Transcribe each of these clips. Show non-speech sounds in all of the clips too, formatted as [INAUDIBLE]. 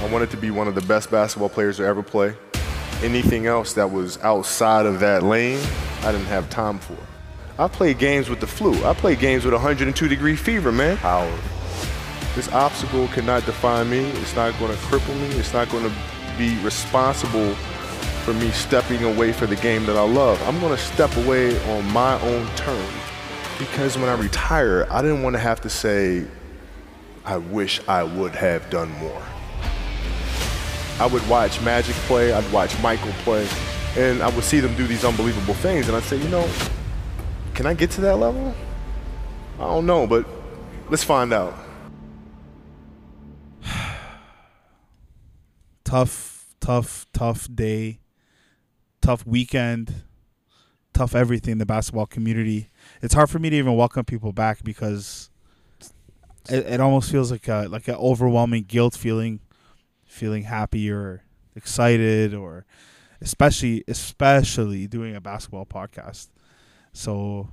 I wanted to be one of the best basketball players to ever play. Anything else that was outside of that lane, I didn't have time for. I played games with the flu. I played games with 102 degree fever, man. Howard. This obstacle cannot define me. It's not going to cripple me. It's not going to be responsible for me stepping away for the game that I love. I'm going to step away on my own terms because when I retire, I didn't want to have to say, I wish I would have done more. I would watch Magic play, I'd watch Michael play, and I would see them do these unbelievable things, and I'd say, you know, can I get to that level? I don't know, but let's find out. [SIGHS] tough, tough, tough day, tough weekend, tough everything in the basketball community. It's hard for me to even welcome people back because it, it almost feels like a like an overwhelming guilt feeling, feeling happy or excited or especially especially doing a basketball podcast. So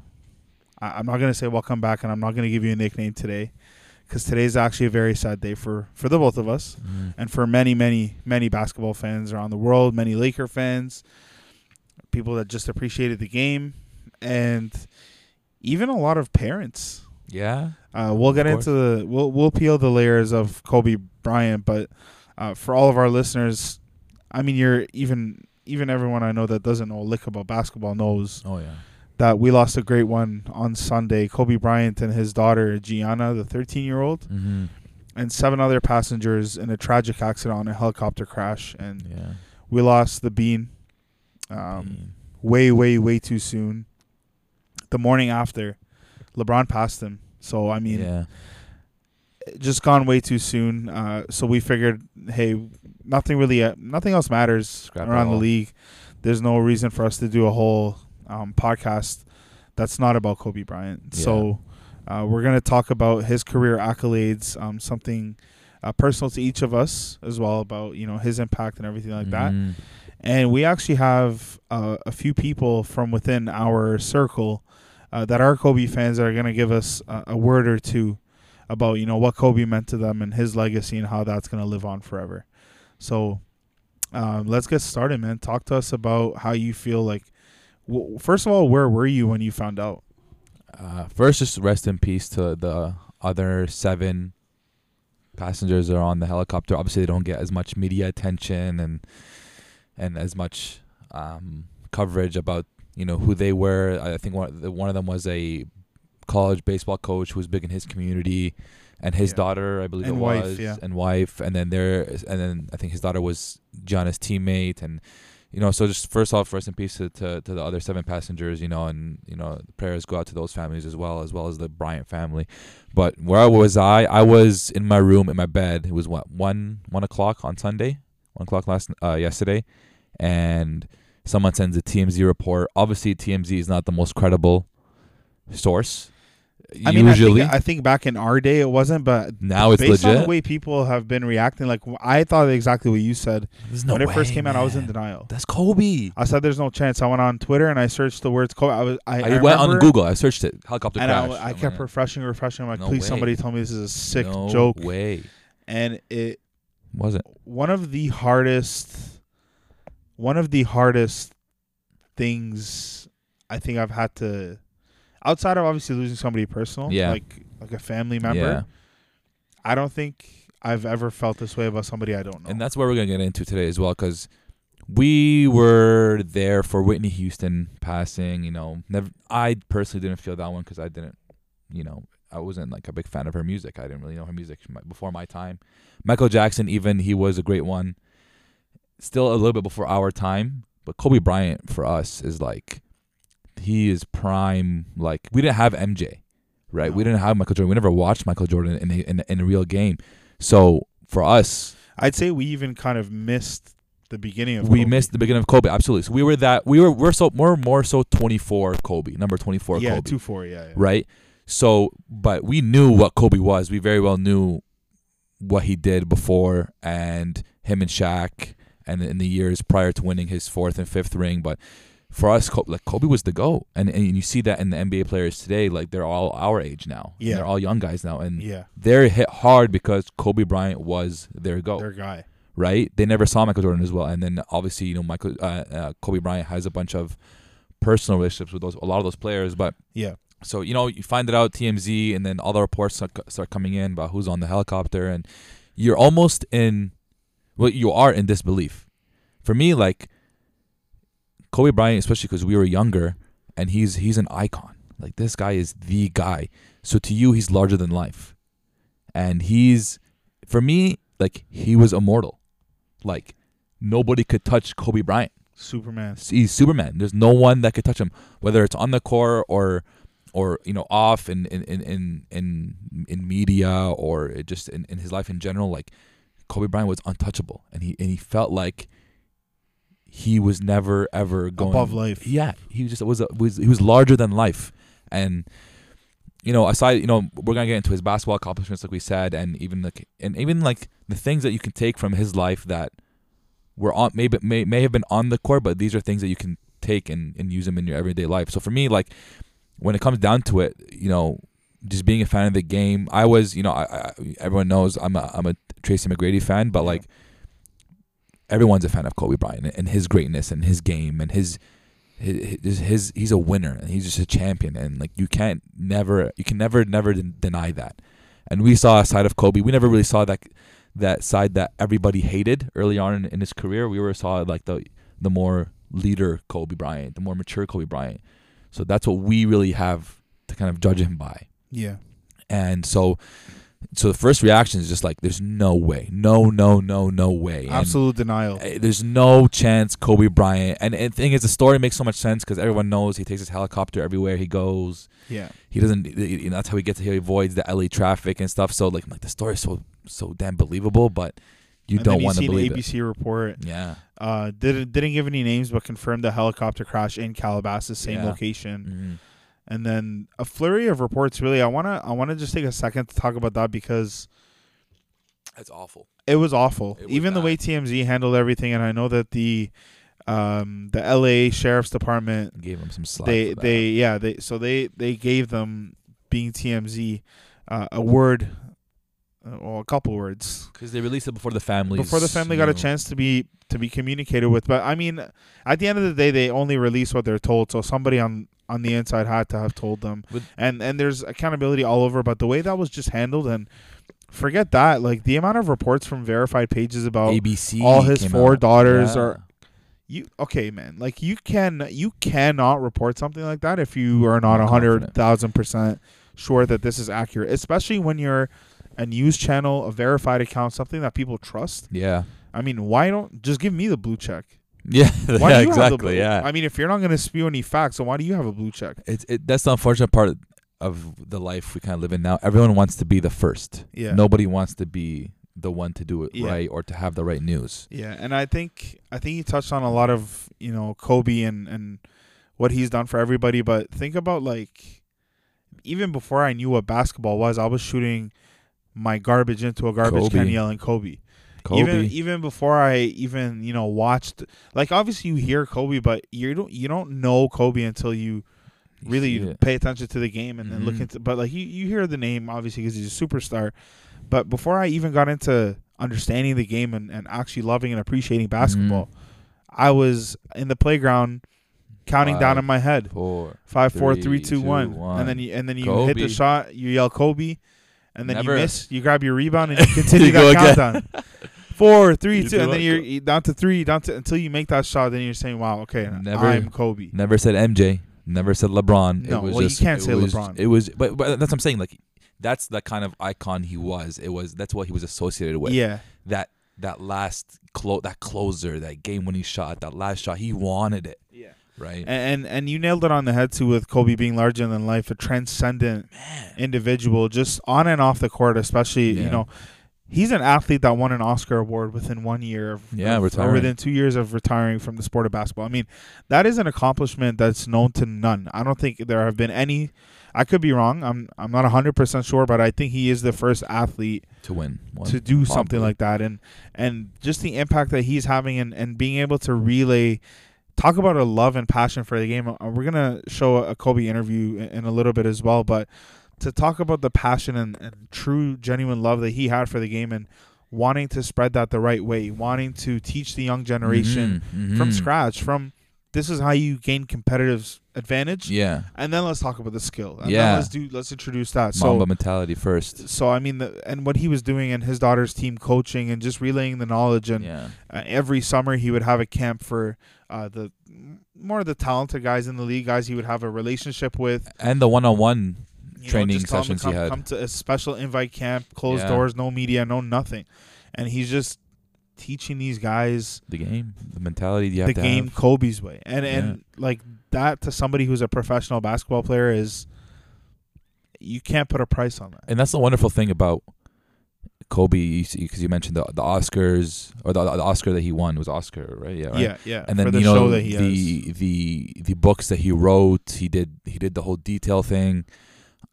I, I'm not gonna say welcome back, and I'm not gonna give you a nickname today because today's actually a very sad day for for the both of us Mm. and for many many many basketball fans around the world many laker fans people that just appreciated the game and even a lot of parents Yeah. uh, we'll get into the we'll we'll peel the layers of Kobe Bryant, but uh, for all of our listeners, I mean, you're even even everyone I know that doesn't know a lick about basketball knows Oh yeah. that we lost a great one on Sunday. Kobe Bryant and his daughter Gianna, the 13 year old, Mm-hmm. and seven other passengers in a tragic accident on a helicopter crash, and Yeah. we lost the bean. Um, Pain. way, way, way too soon. The morning after, LeBron passed him. So I mean, yeah. Just gone way too soon. Uh, so we figured, hey, nothing really, uh, nothing else matters Scrap around the league. There's no reason for us to do a whole um, podcast that's not about Kobe Bryant. So uh, we're gonna talk about his career accolades, um, something uh, personal to each of us as well about you know his impact and everything like that. Mhm. And we actually have uh, a few people from within our circle uh, that are Kobe fans that are going to give us a word or two about you know what Kobe meant to them and his legacy and how that's to live on forever. So um, let's get started, man. Talk to us about how you feel like. W- first of all, where were you when you found out? Uh, first, just rest in peace to the other seven passengers that are on the helicopter. Obviously, they don't get as much media attention and and as much um, coverage about you know who they were. I think one one of them was a college baseball coach who was big in his community, and his Yeah. daughter, I believe, And it wife, was, yeah. and wife, and then there, and then I think his daughter was Gianna's teammate, and you know, so just first off, rest in peace to, to, to the other seven passengers, you know, and you know, prayers go out to those families as well, as well as the Bryant family. But where was I? I was in my room in my bed. It was what one one o'clock on Sunday, one o'clock last uh, yesterday, and someone sends a TMZ report. Obviously, TMZ is not the most credible source. I mean, usually I think, I think back in our day it wasn't, but now it's based on the way people have been reacting, like I thought exactly what you said There's no when it first way, came out. I was in denial. That's Kobe. I said there's no chance. I went on Twitter and I searched the words Kobe. I was I, I, I went on Google. I searched it. Helicopter and I, crash. I kept refreshing, refreshing. I'm like, No please, way. somebody tell me this is a sick no joke. Way And it wasn't. one of the hardest, one of the hardest things I think I've had to, outside of obviously losing somebody personal, Yeah. like like a family member. Yeah. I don't think I've ever felt this way about somebody I don't know. And that's what we're gonna get into today as well, because we were there for Whitney Houston passing. You know, never. I personally didn't feel that one because I didn't. You know, I wasn't like a big fan of her music. I didn't really know her music m- before my time. Michael Jackson, even he was a great one. Still a little bit before our time, but Kobe Bryant for us is like, he is prime. Like we didn't have MJ, right? We didn't have Michael Jordan. We never watched Michael Jordan in a, in a, in a real game. So for us, I'd say we even kind of missed the beginning of. we Kobe. missed the beginning of Kobe. Absolutely. So we were that we were we're so more more so twenty four Kobe, number twenty four yeah, Kobe. two four, yeah, yeah. Right? So but we knew what Kobe was. We very well knew what he did before and him and Shaq and in the years prior to winning his fourth and fifth ring. But for us, Kobe, like Kobe was the GOAT. And and you see that in the NBA players today, like they're all our age now. Yeah. They're all young guys now. And Yeah, they're hit hard because Kobe Bryant was their GOAT. their guy. right? They never saw Michael Jordan as well, and then obviously you know Michael uh, uh, Kobe Bryant has a bunch of personal relationships with those a lot of those players, but Yeah. so you know you find it out TMZ, and then all the reports start, start coming in about who's on the helicopter, and you're almost in well you are in disbelief. For me, like Kobe Bryant, especially because we were younger, and he's he's an icon. Like this guy is the guy. So to you, he's larger than life, and he's for me like he was immortal. Like nobody could touch Kobe Bryant. Superman. He's Superman. There's no one that could touch him, whether it's on the court or or you know off in in in in in, in media or just in, in his life in general. Like Kobe Bryant was untouchable, and he and he felt like he was never ever going Above life. Yeah, he just was a, was he was larger than life, and you know aside you know we're gonna get into his basketball accomplishments like we said, and even like and even like the things that you can take from his life that were on maybe may may have been on the court, but these are things that you can take and, and use them in your everyday life. So for me, like when it comes down to it, you know, just being a fan of the game, I was, you know, I, I everyone knows I'm a I'm a Tracy McGrady fan, but Yeah. Everyone's a fan of Kobe Bryant and his greatness and his game and his his, his, his he's a winner and he's just a champion and like you can't never you can never never den- deny that. And we saw a side of Kobe. We never really saw that that side that everybody hated early on in, in his career. We were saw like the the more leader Kobe Bryant, the more mature Kobe Bryant. So that's what we really have to kind of judge him by. Yeah. And so so the first reaction is just like there's no way. No, no, no, no way. And, Absolute denial. uh, there's no chance Kobe Bryant. And, and the thing is, the story makes so much sense because everyone knows he takes his helicopter everywhere he goes. Yeah. He doesn't. You know, that's how he gets. Here. He avoids the LA traffic and stuff. So like, like the story is so so damn believable, but you And don't want to see believe the it. ABC report. Yeah. Uh, didn't didn't give any names, but confirmed the helicopter crash in Calabasas, same Yeah. location. Mhm. And then a flurry of reports. Really, I wanna I wanna just take a second to talk about that because That's awful. it was awful. It was Even the way TMZ handled everything, and I know that the um the LA Sheriff's Department Gave them some slack. they they yeah they so they they gave them being TMZ uh, a word, uh, well a couple words because they released it before the family. before the family got a chance to be to be communicated with. But I mean, at the end of the day, they only release what they're told. So somebody on on the inside had to have told them. With- and and there's accountability all over. But the way that was just handled and. Forget that. Like the amount of reports from verified pages about ABC. all his four out. daughters Yeah. are- you okay, man. Like you can you cannot report something like that if you are not a hundred thousand percent sure that this is accurate. Especially when you're a news channel, a verified account, something that people trust. Yeah. I mean, why don't just give me the blue check? [LAUGHS] Yeah. Why yeah. do you have the Exactly. blue- Yeah. I mean, if you're not going to spew any facts, so why do you have a blue check? it's it, that's the unfortunate part of the life we kind of live in now. Everyone wants to be the first. Yeah. Nobody wants to be the one to do it Yeah. right or to have the right news. Yeah, and I think I think he touched on a lot of you know Kobe and and what he's done for everybody. But think about like even before I knew what basketball was, I was shooting my garbage into a garbage Kobe. can yelling Kobe. Kobe. Even even before I even you know watched like obviously you hear Kobe, but you don't you don't know Kobe until you really pay attention to the game and then look Mhm. into. But like you you hear the name obviously because he's a superstar, but before I even got into understanding the game and, and actually loving and appreciating basketball, I was in the playground counting down Five, in my head Four. five, four, three, three, two, two, one, one. and then you and then you hit the shot, you yell Kobe, and then Never- you miss, you grab your rebound and you [LAUGHS] continue You that countdown. [LAUGHS] Four, three, two, and then you're you- down to three, down to until you make that shot. Then you're saying, "Wow, okay, Never- I'm Kobe." Never said MJ. Never said LeBron. No, it was well, you can't it say was- LeBron. It was, but, but that's what I'm saying. Like, that's the kind of icon he was. It was that's what he was associated with. Yeah, That that last clo- that closer, that game winning shot, that last shot, he wanted it. yeah. Right. And, and and you nailed it on the head too with Kobe being larger than life, a transcendent individual, just on and off the court, especially you know. He's an athlete that won an Oscar award within one year of Yeah, of- or within two years of retiring from the sport of basketball. I mean, that is an accomplishment that's known to none. I don't think there have been any. I could be wrong. I'm I'm not hundred percent sure, but I think he is the first athlete to win. One. to do something like that and and just the impact that he's having and, and being able to relay talk about a love and passion for the game Uh, we're gonna show a kobe interview in, in a little bit as well but to talk about the passion and, and true genuine love that he had for the game and wanting to spread that the right way, wanting to teach the young generation Mhm, from mhm. scratch. From this is how you gain competitive advantage, Yeah. and then let's talk about the skill. And Yeah. let's do let's introduce that. So Mamba mentality first. so I mean, the, and what he was doing and his daughter's team coaching and just relaying the knowledge. And Yeah. uh, every summer he would have a camp for uh, the more of the talented guys in the league, guys he would have a relationship with. And the one-on-one you know, training just tell 'em to sessions he come, had. Come to a special invite camp, closed Yeah. doors, no media, no nothing, and he's just teaching these guys the game, the mentality you have the game have. Kobe's way, and and like that to somebody who's a professional basketball player is you can't put a price on that. And that's the wonderful thing about Kobe, because you mentioned the the Oscars or the, the Oscar that he won was Oscar, right? Yeah. Right? Yeah, yeah. and then the you know show that he has. the the the books that he wrote he did he did the whole detail thing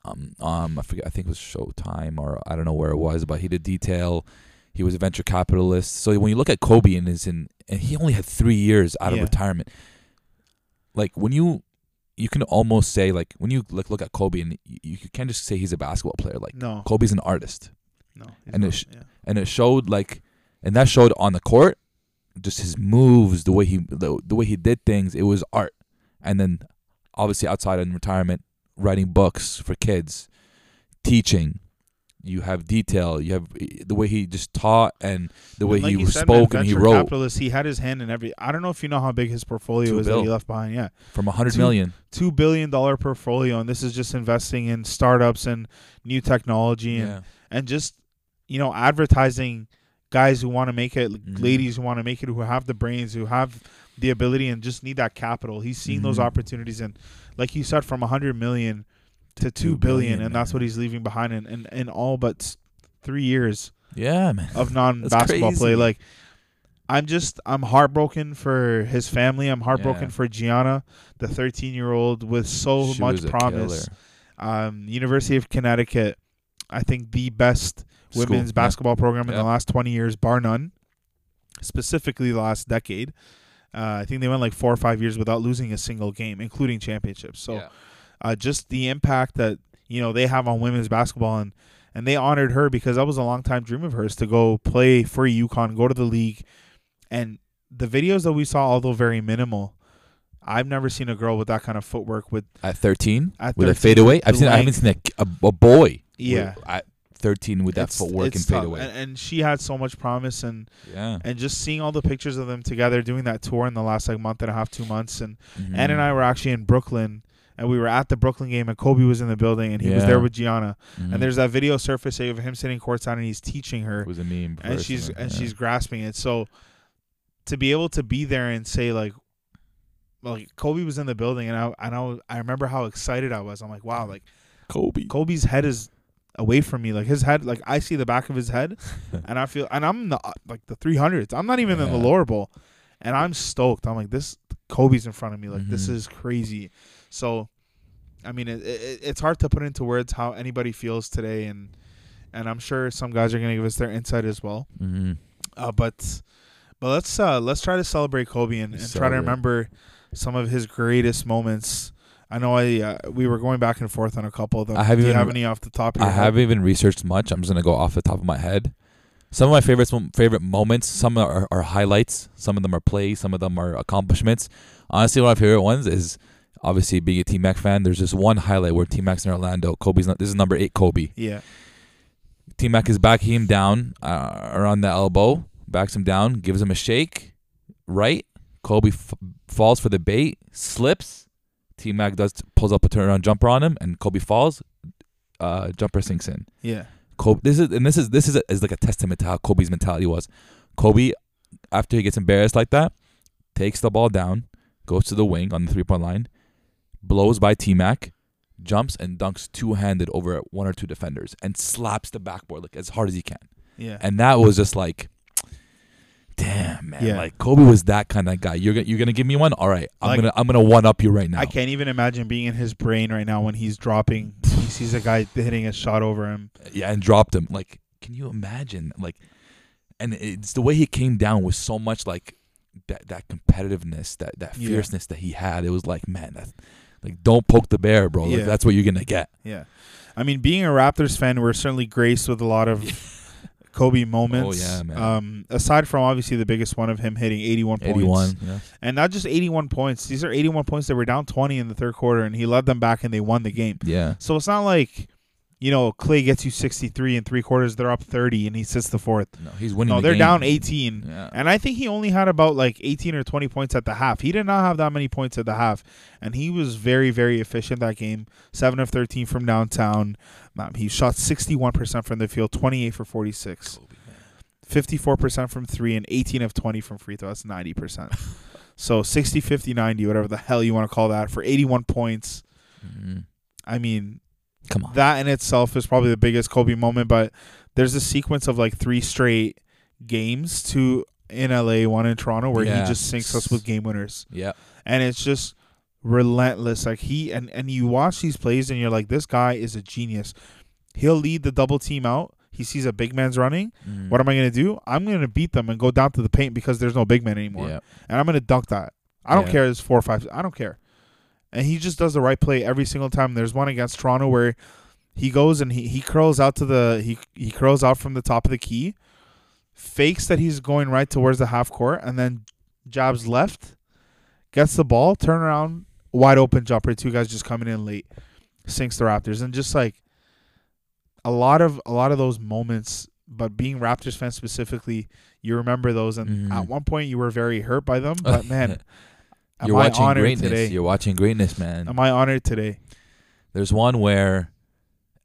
um um I forget I think it was Showtime or I don't know where it was but he did detail. He was a venture capitalist. So when you look at Kobe and his in and he only had 3 years out of Yeah. retirement. Like when you you can almost say like when you like look at Kobe and you, you can't just say he's a basketball player. Like no, Kobe's an artist. No, and it sh- yeah. and it showed like and that showed on the court just his moves the way he the, the way he did things. It was art. And then obviously outside in retirement writing books for kids teaching you have detail you have the way he just taught and the way like he you said, man, spoke and he wrote Capitalist, he had his hand in every. I don't know if you know how big his portfolio Two is that he left behind. Yeah, from a hundred million two billion dollar portfolio, and this is just investing in startups and new technology and yeah and just you know advertising guys who want to make it, Mhm. ladies who want to make it, who have the brains, who have the ability, and just need that capital. He's seeing those Mhm. opportunities, and like you said, from a hundred million to To two two billion, billion, and that's what he's leaving behind in, in, in all but three years yeah man of [LAUGHS] non basketball play. Like I'm just I'm heartbroken for his family. I'm heartbroken Yeah. for Gianna, the 13 year old with so She much promise. Um, University of Connecticut, I think the best School, women's yeah. basketball program in Yeah. the last 20 years, bar none. Specifically, the last decade. Uh, I think they went like four or five years without losing a single game, including championships. So, Yeah. uh, just the impact that you know they have on women's basketball, and and they honored her because that was a long time dream of hers to go play for UConn, go to the league, and the videos that we saw, although very minimal, I've never seen a girl with that kind of footwork with at 13 at with a 13, fadeaway I've the seen I haven't seen a, a, a boy Yeah. with- at 13 with that It's- footwork it's and tough. fadeaway and, and she had so much promise and yeah and just seeing all the pictures of them together doing that tour in the last like month and a half, two months, and Mhm. Ann and I were actually in Brooklyn, and we were at the Brooklyn game, and Kobe was in the building, and he was there with Gianna, Mhm. and there's that video surfacing of him sitting courtside, and he's teaching her, It was a meme and she's and yeah. she's grasping it. So to be able to be there and say like, like Kobe was in the building, and I and I, was, I remember how excited I was. I'm like, wow, like Kobe Kobe's head is away from me. Like his head, like I see the back of his head, [LAUGHS] and I feel, and I'm the like the 300s. I'm not even in the lower bowl, and I'm stoked. I'm like this. Kobe's in front of me. Like this Mhm. is crazy. So, I mean, it, it, it's hard to put into words how anybody feels today, and and I'm sure some guys are gonna give us their insight as well. hmm Uh, but but let's uh let's try to celebrate Kobe and, and try to remember some of his greatest moments. I know I uh, we were going back and forth on a couple of them. I haven't Do you even- have any off the top of I your head? haven't even researched much. I'm just gonna go off the top of my head. Some of my favorite favorite moments. Some are, are highlights. Some of them are plays. Some of them are accomplishments. Honestly, one of my favorite ones is obviously being a T Mac fan. There's just one highlight where T Mac's in Orlando. Kobe's not. This is number eight. Kobe. Yeah. T Mac is backing him down uh, around the elbow, backs him down, gives him a shake, right. Kobe f- falls for the bait, slips. T Mac does pulls up a turnaround jumper on him, and Kobe falls. Uh, jumper sinks in. Yeah. Kobe, this is and this is this is, a, is like a testament to how Kobe's mentality was. Kobe, after he gets embarrassed like that, takes the ball down, goes to the wing on the three point line, blows by T Mac, jumps and dunks two handed over one or two defenders, and slaps the backboard like as hard as he can. Yeah. And that was just like, damn man, Yeah. like Kobe was that kind of guy. You're gonna you're gonna give me one, all right? I'm Like- gonna I'm gonna one up you right now. I can't even imagine being in his brain right now when he's dropping. He sees a guy hitting a shot over him. Yeah, and dropped him. Like, can you imagine? Like, and it's the way he came down was so much like that that competitiveness, that that Yeah. fierceness that he had. It was like, man, that's like don't poke the bear, bro. Like Yeah. that's what you're gonna get. Yeah. I mean, being a Raptors fan, we're certainly graced with a lot of [LAUGHS] Kobe moments. Oh, yeah, man. Um, aside from obviously the biggest one of him hitting 81 points. 81. Yeah. And not just 81 points. These are 81 points that were down 20 in the third quarter, and he led them back and they won the game. Yeah. So it's not like, you know, Klay gets you 63 in three quarters, they're up 30, and he sits the fourth. No, he's winning. No, the they're down 18. Yeah. And I think he only had about like 18 or 20 points at the half. He did not have that many points at the half. And he was very, very efficient that game. 7 of 13 from downtown. Um, he shot 61% from the field, 28 for 46. Kobe, 54% from three, and 18 of 20 from free throw. That's 90%. [LAUGHS] so 60, 50, 90, whatever the hell you want to call that, for 81 points. Mhm. I mean, Come on. that in itself is probably the biggest Kobe moment, but there's a sequence of like three straight games to in LA, one in Toronto, where Yeah. he just sinks us with game winners. yeah. And it's just relentless. Like he and, and you watch these plays and you're like, this guy is a genius. He'll lead the double team out. He sees a big man's running. Mhm. What am I gonna do? I'm gonna beat them and go down to the paint because there's no big man anymore. Yeah. And I'm gonna dunk that. I don't Yeah. care. It's four or five. I don't care. And he just does the right play every single time. There's one against Toronto where he goes and he, he curls out to the he he curls out from the top of the key, fakes that he's going right towards the half court, and then jabs left, gets the ball, turn around, wide open jumper. Two guys just coming in late, sinks the Raptors, and just like a lot of a lot of those moments. But being Raptors fan specifically, you remember those, and Mhm. at one point you were very hurt by them. But [LAUGHS] man, am You're I watching honored greatness. today? You're watching greatness, man. Am I honored today? There's one where,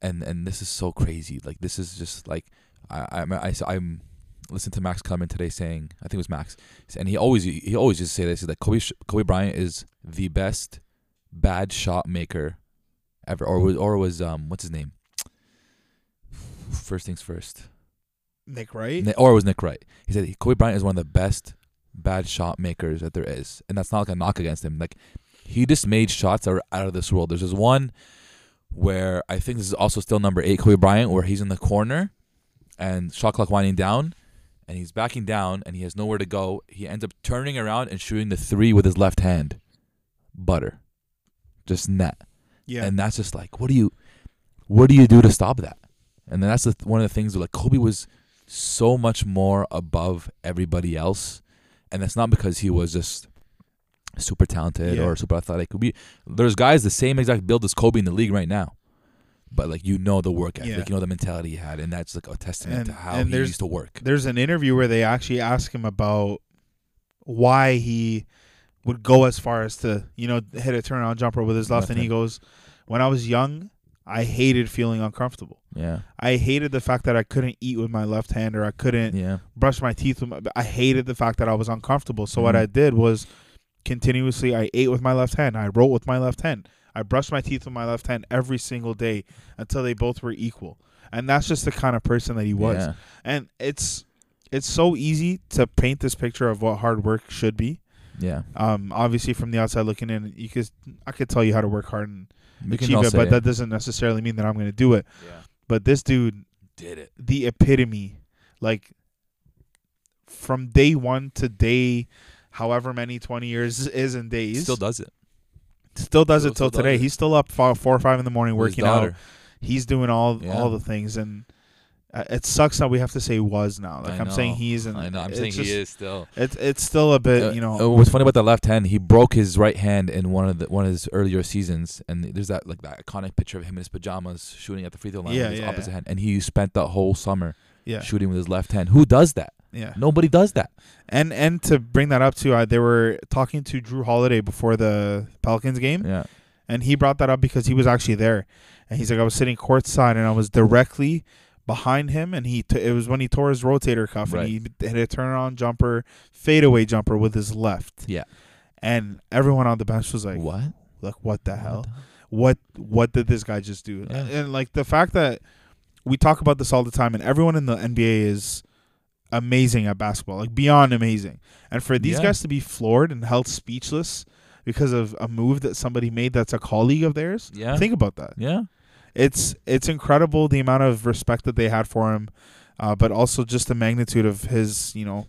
and and this is so crazy. Like this is just like I I I I'm listening to Max Kellerman today saying I think it was Max, and he always he always just say this is like Kobe Kobe Bryant is the best bad shot maker ever, or was or was um what's his name? First things first, Nick Wright. Or was Nick Wright. He said Kobe Bryant is one of the best bad shot makers that there is, and that's not like a knock against him. Like he just made shots that are out of this world. There's this one where I think this is also still number eight, Kobe Bryant, where he's in the corner and shot clock winding down, and he's backing down and he has nowhere to go. He ends up turning around and shooting the three with his left hand, butter, just net, yeah. and that's just like, what do you, what do you do to stop that? And then that's the, one of the things where like Kobe was so much more above everybody else, and that's not because he was just super talented Yeah. or super athletic. We, there's guys the same exact build as Kobe in the league right now, but like you know the work ethic, Yeah. you know the mentality he had, and that's like a testament And- to how he used to work. There's an interview where they actually ask him about why he would go as far as to, you know, hit a turnaround jumper with his left, Left and he goes, "When I was young, I hated feeling uncomfortable. Yeah, I hated the fact that I couldn't eat with my left hand or I couldn't yeah, brush my teeth with my. I hated the fact that I was uncomfortable. So what Mhm. I did was continuously I ate with my left hand. I wrote with my left hand. I brushed my teeth with my left hand every single day until they both were equal. And that's just the kind of person that he was. yeah. And it's it's so easy to paint this picture of what hard work should be. Yeah. Um, obviously from the outside looking in, you could I could tell you how to work hard and We achieve it, say but that doesn't necessarily mean that I'm going to do it. yeah. But this dude did it. the epitome like from day one to day however many 20 years is in days Still does it. still does still- it till still does today it. he's still up four, four or five in the morning working out he's doing all Yeah. all the things and it sucks that we have to say was now like I i'm saying he's and I know. I'm saying just- he is still. it's it's still a bit Uh, you know uh, what's funny about the left hand? He broke his right hand in one of the one of his earlier seasons, and there's that like that iconic picture of him in his pajamas shooting at the free throw line Yeah, with his yeah, opposite yeah. hand, and he spent the whole summer yeah shooting with his left hand. Who does that? yeah Nobody does that. and and to bring that up too uh, they were talking to Jrue Holiday before the pelicans game Yeah, and he brought that up because he was actually there, and he's like, I was sitting courtside, and I was directly behind him, and he t- it was when he tore his rotator cuff, Right. and he hit a turnaround jumper, fadeaway jumper with his left, yeah. and everyone on the bench was like, what? like what the hell? What? What what did this guy just do? Yeah. And like the fact that we talk about this all the time, and everyone in the NBA is amazing at basketball, like beyond amazing. And for these Yeah. guys to be floored and held speechless because of a move that somebody made that's a colleague of theirs, Yeah. think about that. Yeah. It's it's incredible the amount of respect that they had for him, uh, but also just the magnitude of his, you know,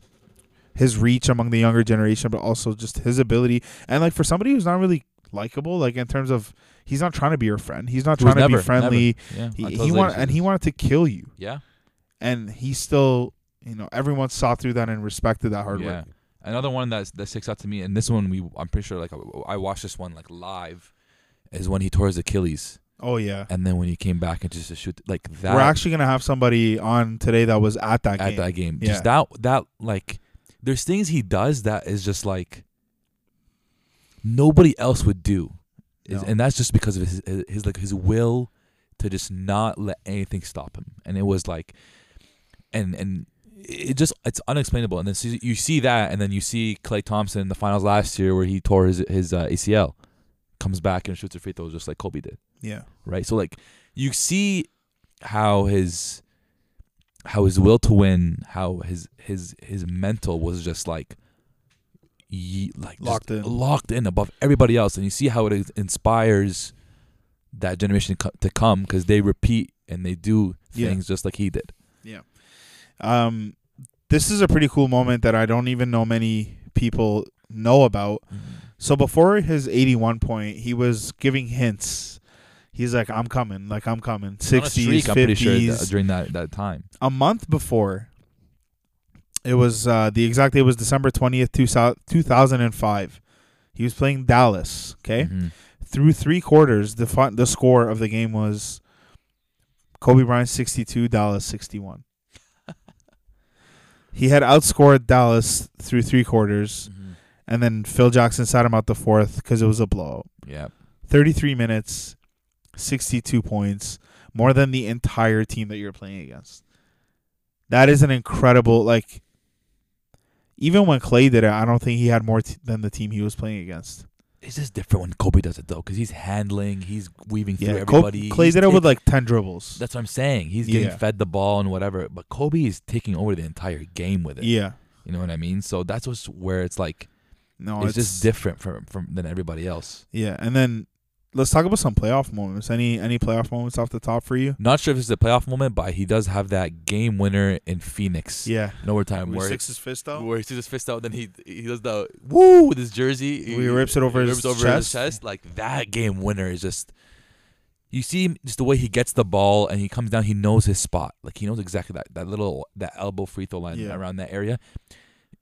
his reach among the younger generation, but also just his ability. And like for somebody who's not really likable, like in terms of he's not trying to be your friend, he's not trying to never- be friendly. never. Yeah. He, he his want and he wanted to kill you. Yeah. and he still, you know, everyone saw through that and respected that hard yeah. work. Another one that that sticks out to me, and this one we I'm pretty sure like I watched this one like live, is when he tore his Achilles, Oh yeah. and then when he came back and just to shoot like that We're actually gonna have somebody on today that was at that at game. that game. Yeah. Just that that like there's things he does that is just like nobody else would do. No. And that's just because of his, his his like his will to just not let anything stop him. And it was like and and it just it's unexplainable. And then so you see that and then you see Klay Thompson in the finals last year where he tore his his uh, ACL comes back and shoots a free throw just like Kobe did Yeah. right? So like you see how his how his will to win, how his his his mental was just like ye, like Locked in. locked in above everybody else, and you see how it inspires that generation to come because they repeat and they do Yeah. things just like he did. Yeah. Um, this is a pretty cool moment that I don't even know many people know about. So before his 81 point, he was giving hints. He's like, "I'm coming, like I'm coming." 60s, streak, I'm pretty sure 50s. during that that time. a month before, it was uh, the exact date was December 20th, 2005. He was playing Dallas. Okay, Mhm. through three quarters, the fun, the score of the game was Kobe Bryant 62, Dallas 61. [LAUGHS] he had outscored Dallas through three quarters, Mhm. and then Phil Jackson sat him out the fourth because it was a blowout. Yeah. 33 minutes, 62 points, more than the entire team that you're playing against. That is an incredible like even when Klay did it, I don't think he had more t- than the team he was playing against. It's just different when Kobe does it though, because he's handling, he's weaving through Yeah, Col- everybody. Klay he's did it with like 10 dribbles. That's what I'm saying. He's getting Yeah. fed the ball and whatever, but Kobe is taking over the entire game with it. Yeah. You know what I mean? So that's what's where it's like No, it's, it's, just different from from than everybody else. Yeah, and then let's talk about some playoff moments. Any any playoff moments off the top for you? Not sure if it's a playoff moment, but he does have that game winner in Phoenix Yeah. in overtime Where where he sticks his fist out. where he sticks his fist out, then he he does the woo with his jersey. He rips it over he his rips over chest. his chest. Like that game winner is just. You see him- just the way he gets the ball and he comes down. He knows his spot. Like he knows exactly that that little that elbow free throw line Yeah. around that area.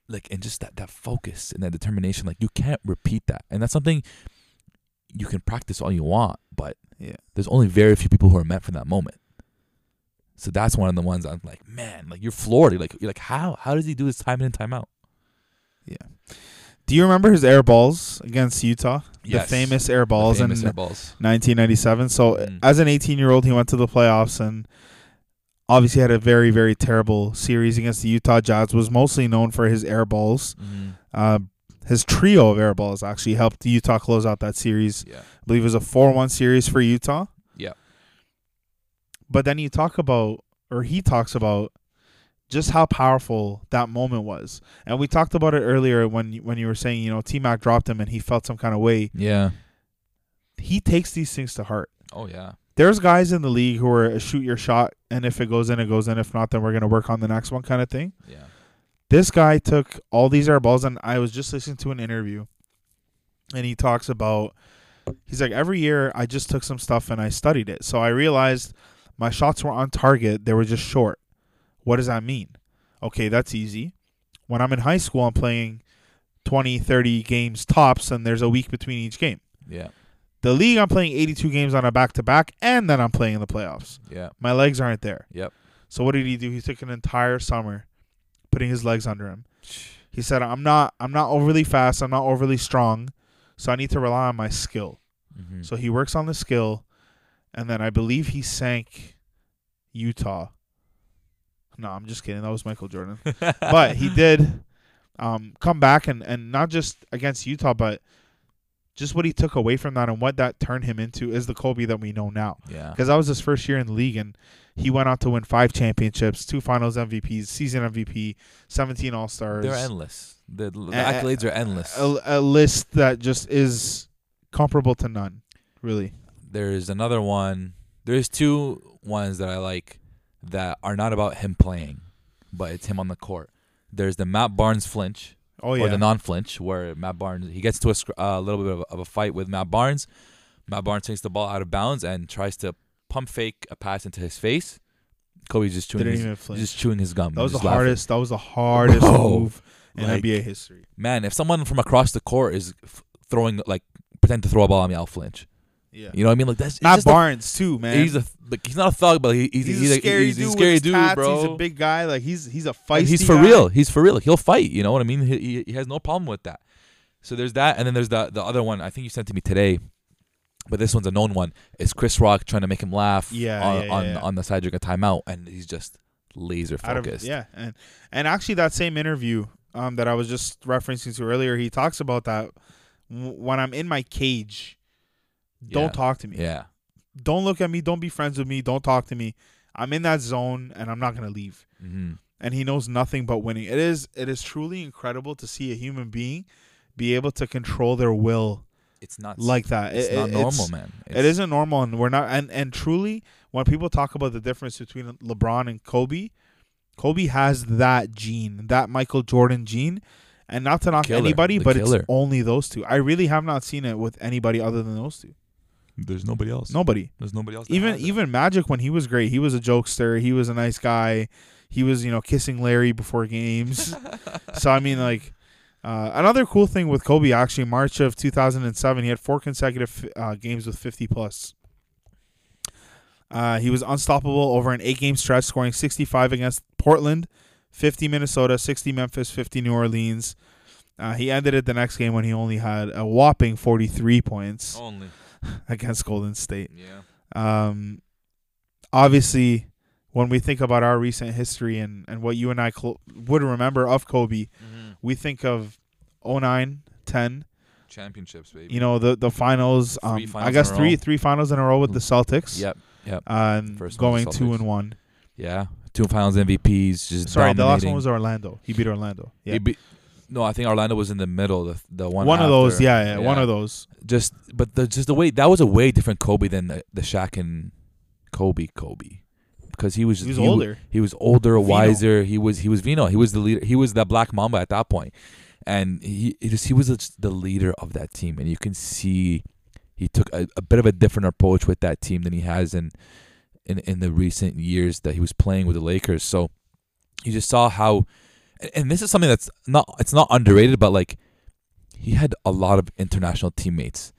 Like and just that that focus and that determination. Like you can't repeat that, and that's something you can practice all you want, but Yeah. there's only very few people who are meant for that moment. So that's one of the ones I'm like, man, like you're floored. Like you're like, how how does he do this time in and time out? Yeah. Do you remember his air balls against Utah? Yes. The famous air balls famous in air balls. 1997. So Mm. as an 18 year old, he went to the playoffs and obviously had a very very terrible series against the Utah Jazz. Was mostly known for his air balls. Mm-hmm. Uh, his trio of air balls actually helped Utah close out that series. Yeah. I believe it was a 4-1 series for Utah. Yeah. But then you talk about, or he talks about, just how powerful that moment was. And we talked about it earlier when you- when you were saying, you know, T Mac dropped him and he felt some kind of way. Yeah. He takes these things to heart. Oh yeah. There's guys in the league who are shoot your shot, and if it goes in, it goes in. If not, then we're gonna work on the next one, kind of thing. Yeah. This guy took all these air balls, and I was just listening to an interview, and he talks about he's like every year I just took some stuff and I studied it, so I realized my shots were on target; they were just short. What does that mean? Okay, that's easy. When I'm in high school, I'm playing 20, 30 games tops, and there's a week between each game. Yeah. The league, I'm playing 82 games on a back to back, and then I'm playing in the playoffs. Yeah. My legs aren't there. Yep. So what did he do? He took an entire summer putting his legs under him. He said, "I'm not I'm not overly fast, I'm not overly strong, so I need to rely on my skill." Mm-hmm. So he works on the skill and then I believe he sank Utah. No, I'm just kidding. That was Michael Jordan. [LAUGHS] but he did um, come back and, and not just against Utah, but just what he took away from that and what that turned him into is the Kobe that we know now yeah. because that was his first year in the league, and he went on to win five championships, two Finals MVPs, season MVP, seventeen All Stars. They're endless. The, the Uh, accolades are endless. A, a list that just is comparable to none, really. There's another one. There's two ones that I like that are not about him playing, but it's him on the court. There's the Matt Barnes flinch Oh or the non-flinch where Matt Barnes he gets to a uh, little bit of a, of a fight with Matt Barnes. Matt Barnes takes the ball out of bounds and tries to pump fake a pass into his face, Kobe's just chewing Didn't his, even he's flinch. just chewing his gum. That was the laughing. hardest. That was the hardest Bro, move in like- NBA history. Man, if someone from across the court is f- throwing like pretend to throw a ball at me, I'll flinch. Yeah. You know what I mean? Like that's Not just a- Barnes too, man. he's a like he's not a thug, but he, he's he's, he's, a scary he's, dude. a scary dude, tats. bro. He's a big guy. Like he's he's a feisty. And he's for guy. real. He's for real. He'll fight. You know what I mean? He, he, he has no problem with that. So there's that, and then there's the the other one. I think you sent to me today, but this one's a known one. It's Chris Rock trying to make him laugh? Yeah, on yeah, yeah, on, yeah. on the side during a timeout, and he's just laser Out of- focused. yeah, and and actually that same interview um that I was just referencing to earlier, he talks about that when I'm in my cage. Don't Yeah. talk to me. yeah, Don't look at me. Don't be friends with me. Don't talk to me. I'm in that zone, and I'm not gonna leave. hmm and he knows nothing but winning. It is it is truly incredible to see a human being be able to control their will It's not like that. It's It- not it- normal, man. It It's- isn't normal, and we're not. And and truly, when people talk about the difference between LeBron and Kobe, Kobe has that gene, that Michael Jordan gene. And not to knock Killer, anybody, but killer. it's only those two. I really have not seen it with anybody other than those two. There's nobody else. Nobody. There's nobody else. even even Magic when he was great, he was a jokester. He was a nice guy. He was you know kissing Larry before games. [LAUGHS] so I mean like uh, another cool thing with Kobe actually March of 2007 he had four consecutive uh, games with 50 plus. Uh, he was unstoppable over an eight game stretch, scoring 65 against Portland, 50 Minnesota, 60 Memphis, 50 New Orleans. Uh, he ended it the next game when he only had a whopping 43 points only. [LAUGHS] against Golden State. Yeah. Um, obviously, when we think about our recent history and, and what you and I cl- would remember of Kobe, Mm-hmm. we think of 09, 10, Championships, baby. you know, the the finals. Three Um, I guess three row. three finals in a row with the Celtics. Yep. Yep. And First going two and one. Yeah. Two Finals MVPs. Just Sorry, the last one was Orlando. He beat Orlando. Yeah, He beat- no, I think Orlando was in the middle. The the one. one, of those. after. Yeah, yeah, one of those. Just, but the just the way that was a way different Kobe than the, the Shaq and Kobe Kobe, because he was He was w- older. He was older, Vino. wiser. He was he was Vino. He was the leader. He was the Black Mamba at that point, and he he, just, he was the leader of that team. And you can see he took a, a bit of a different approach with that team than he has in in in the recent years that he was playing with the Lakers. So you just saw how, and- this is something that's not it's not underrated, but like he had a lot of international teammates,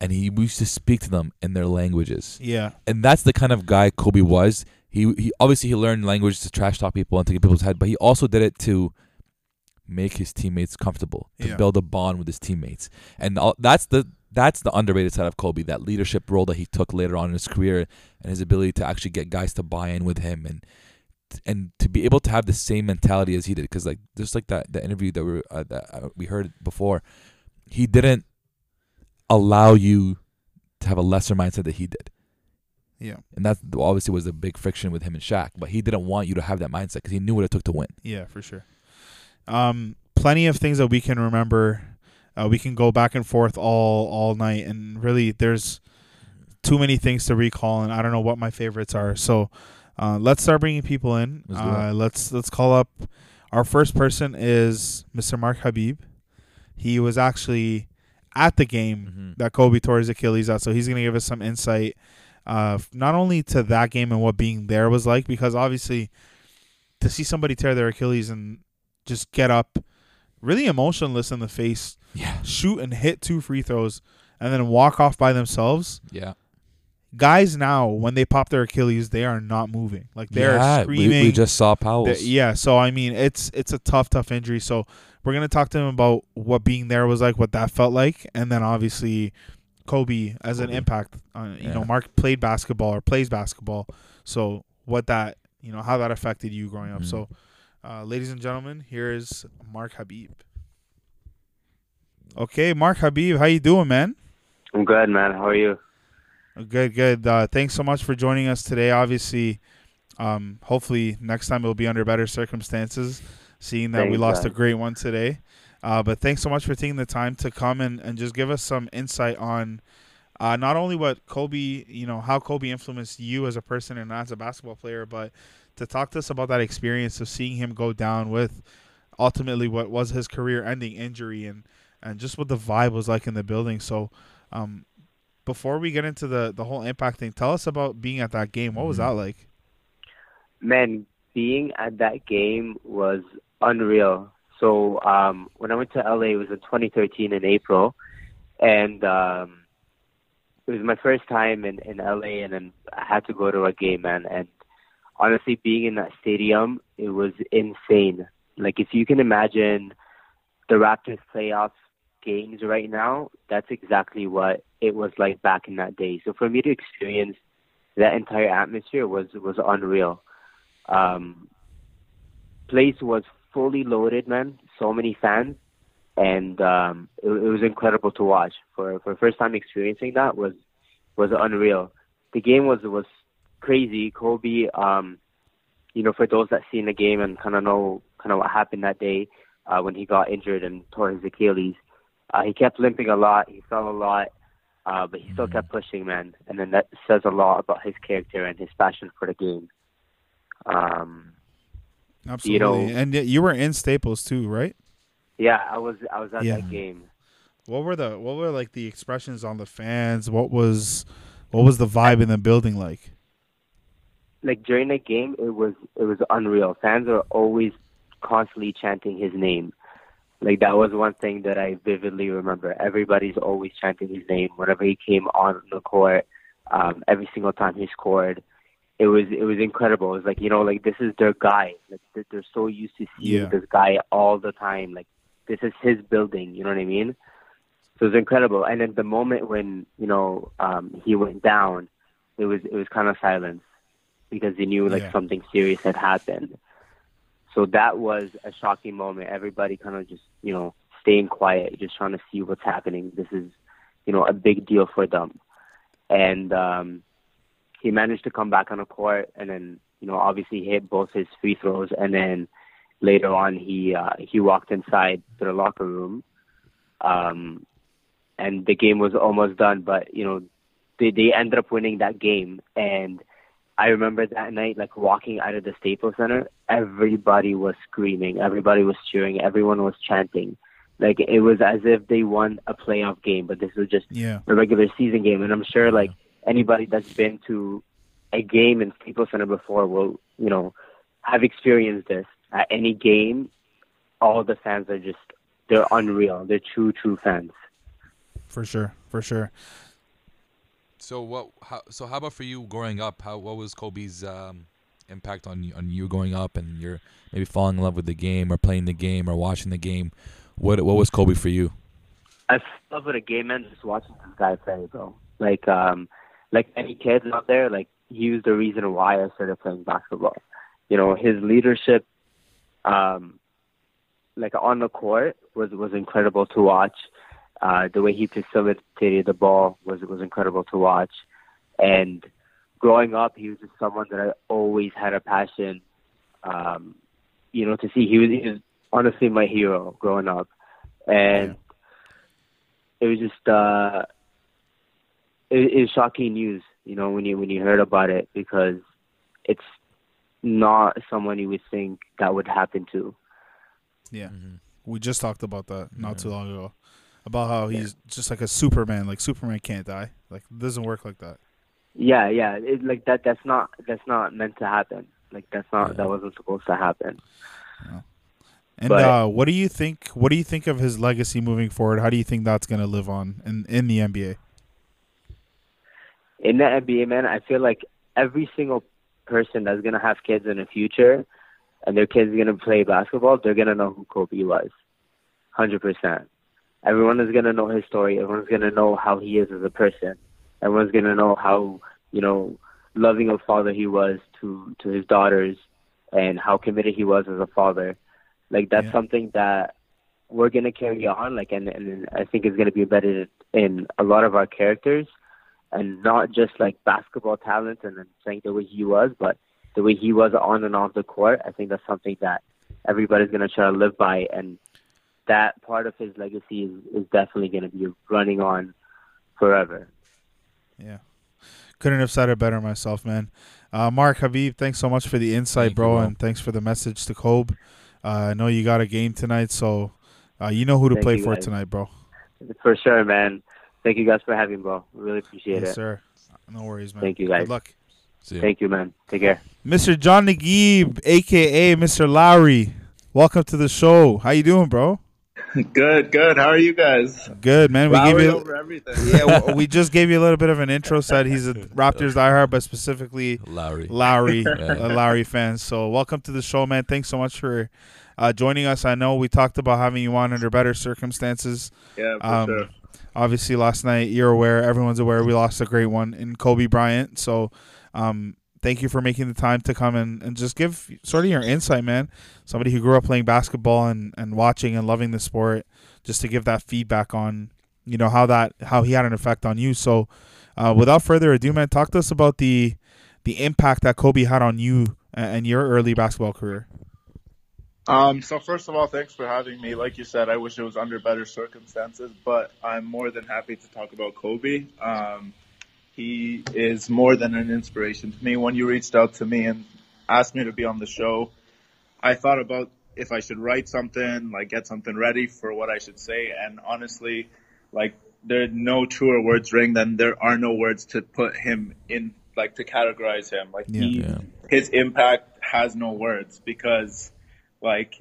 and he used to speak to them in their languages Yeah, and that's the kind of guy Kobe was. He he obviously he learned language to trash talk people and to get people's head, but he also did it to make his teammates comfortable, to Yeah. build a bond with his teammates, and all, that's the that's the underrated side of Kobe. That leadership role that he took later on in his career, and his ability to actually get guys to buy in with him, and and to be able to have the same mentality as he did, because like just like that the interview that we uh, that uh, we heard before, he didn't allow you to have a lesser mindset that he did yeah, and that obviously was a big friction with him and Shaq. But he didn't want you to have that mindset because he knew what it took to win. yeah, for sure. Um, plenty of things that we can remember. Uh, we can go back and forth all all night, and really, there's too many things to recall, and I don't know what my favorites are. So, uh, let's start bringing people in. Let's Uh, let's let's call up. Our first person is Mr. Mark Habib. He was actually at the game Mm-hmm. that Kobe tore his Achilles out, so he's gonna give us some insight, uh, not only to that game and what being there was like, because obviously, to see somebody tear their Achilles and just get up, really emotionless in the face, Yeah, shoot and hit two free throws, and then walk off by themselves. yeah. Guys now, when they pop their Achilles, they are not moving. Like they're yeah, screaming. We, we just saw They- Powell's. yeah, so I mean, it's it's a tough, tough injury. So we're gonna talk to him about what being there was like, what that felt like, and then obviously Kobe as an impact. On, you know, Mark played basketball or plays basketball, so what that you know how that affected you growing up. Mhm. So, uh, ladies and gentlemen, here is Mark Habib. Okay, Mark Habib, how you doing, man? I'm good, man. How are you? Good, good. Uh, thanks so much for joining us today. Obviously, um, hopefully next time it'll be under better circumstances, seeing that we Thanks, lost a great one today. Uh, but thanks so much for taking the time to come and, and just give us some insight on uh, not only what Kobe, you know, how Kobe influenced you as a person and as a basketball player, but to talk to us about that experience of seeing him go down with ultimately what was his career-ending injury and and just what the vibe was like in the building. So, um, before we get into the the whole impact thing, tell us about being at that game. What was that like? man, being at that game was unreal. So um, when I went to LA, it was in 2013 in April, and um, it was my first time in in LA, and then I had to go to a game, man. And honestly, being in that stadium, it was insane. Like if you can imagine the Raptors playoff games right now, that's exactly what it was like back in that day. So for me to experience that entire atmosphere was was unreal. Um, place was fully loaded, man. So many fans, and um, it, it was incredible to watch. For for first time experiencing that was was unreal. The game was was crazy. Kobe, um, you know, for those that seen the game and kind of know kind of what happened that day uh, when he got injured and tore his Achilles, uh, he kept limping a lot. He fell a lot. Uh, but he still Mhm. kept pushing, man. And then that says a lot about his character and his passion for the game. Um, Absolutely. know- and you were in Staples too, right? yeah, I was I was at Yeah. that game. What were the what were like the expressions on the fans? What was what was the vibe in the building like? Like during the game, it was it was unreal. Fans are always constantly chanting his name. Like that was one thing that I vividly remember. Everybody's always chanting his name whenever he came on the court. Um, every single time he scored, it was it was incredible. It was like you know, like this is their guy. Like they're, so used to seeing Yeah. this guy all the time. Like this is his building. You know what I mean? So it was incredible. And then the moment when you know um, he went down, it was it was kind of silence because they knew like Yeah. something serious had happened. So that was a shocking moment. Everybody kind of just, you know, staying quiet, just trying to see what's happening. This is, you know, a big deal for them. And um, he managed to come back on the court, and then, you know, obviously hit both his free throws, and then later on he uh, he walked inside to the locker room, um, and the game was almost done. But you know, they they ended up winning that game, and I remember that night, like walking out of the Staples Center, everybody was screaming, everybody was cheering, everyone was chanting. Like it was as if they won a playoff game, but this was just Yeah. a regular season game. And I'm sure like anybody that's been to a game in Staples Center before will, you know, have experienced this. At any game, all the fans are just they're unreal. They're true, true fans. For sure. For sure. So what? How, so how about for you growing up? How what was Kobe's um, impact on you, on you growing up and you're maybe falling in love with the game or playing the game or watching the game? What what was Kobe for you? I love with a game man just watching this guy play, bro. Like, um, like any kids out there, like he was the reason why I started playing basketball. You know, his leadership, um, like on the court was was incredible to watch. Uh, the way he facilitated the ball was was incredible to watch. And growing up, he was just someone that I always had a passion, um, you know, to see. He was, he was honestly my hero growing up, and it was just uh, it, it was shocking news, you know, when you when you heard about it because it's not someone you would think that would happen to. Yeah. Mm-hmm. We just talked about that not Yeah. too long ago. About how he's just like a Superman. Like Superman can't die. Like it doesn't work like that. Yeah, yeah, it, like that. That's not that's not meant to happen. Like that's not Yeah. that wasn't supposed to happen. And But- uh, what do you think? What do you think of his legacy moving forward? How do you think that's gonna live on in in the NBA? in the NBA, man, I feel like every single person that's gonna have kids in the future, and their kids are gonna play basketball, they're gonna know who Kobe was, hundred percent. Everyone is gonna know his story. Everyone's gonna know how he is as a person. Everyone's gonna know how you know loving a father he was to to his daughters, and how committed he was as a father. Like that's Yeah. something that we're gonna carry on. Like, and and I think is gonna be embedded in a lot of our characters and not just like basketball talent and then saying the way he was, but the way he was on and off the court. I think that's something that everybody's gonna try to live by, and that part of his legacy is, is definitely gonna be running on forever. Yeah. Couldn't have said it better myself, man. Uh, Mark Habib, thanks so much for the insight, Thank bro, bro. and thanks for the message to Kobe. Uh, I know you got a game tonight, so uh, you know who to Thank play for guys. tonight, bro. For sure, man. Thank you guys for having me, bro. Really appreciate yes, it. sir. No worries, man. Thank you, guys. Good luck. See ya. Thank you, man. Take care. Mr. John Naguib, aka Mr. Lowry. Welcome to the show. How you doing, bro? Good, good. How are you guys? Good, man. We Lowry gave you over everything. yeah, we just gave you a little bit of an intro. Said he's a [LAUGHS] Raptors diehard, but specifically Lowry. Lowry, [LAUGHS] Yeah. a Lowry fan. So welcome to the show, man. Thanks so much for uh, joining us. I know we talked about having you on under better circumstances. Yeah, for Um, sure. Obviously, last night you're aware, everyone's aware, we lost a great one in Kobe Bryant. So, um, thank you for making the time to come and, and just give sort of your insight, man. Somebody who grew up playing basketball and, and watching and loving the sport, just to give that feedback on, you know, how that how he had an effect on you. So, uh, without further ado, man, talk to us about the the impact that Kobe had on you and, your early basketball career. Um, so first of all, thanks for having me. Like you said, I wish it was under better circumstances, but I'm more than happy to talk about Kobe. Um, he is more than an inspiration to me. When you reached out to me and asked me to be on the show, I thought about if I should write something, like get something ready for what I should say. And honestly, like there are no truer words ring than there are no words to put him in, like to categorize him. Like Yeah. he, Yeah. his impact has no words because like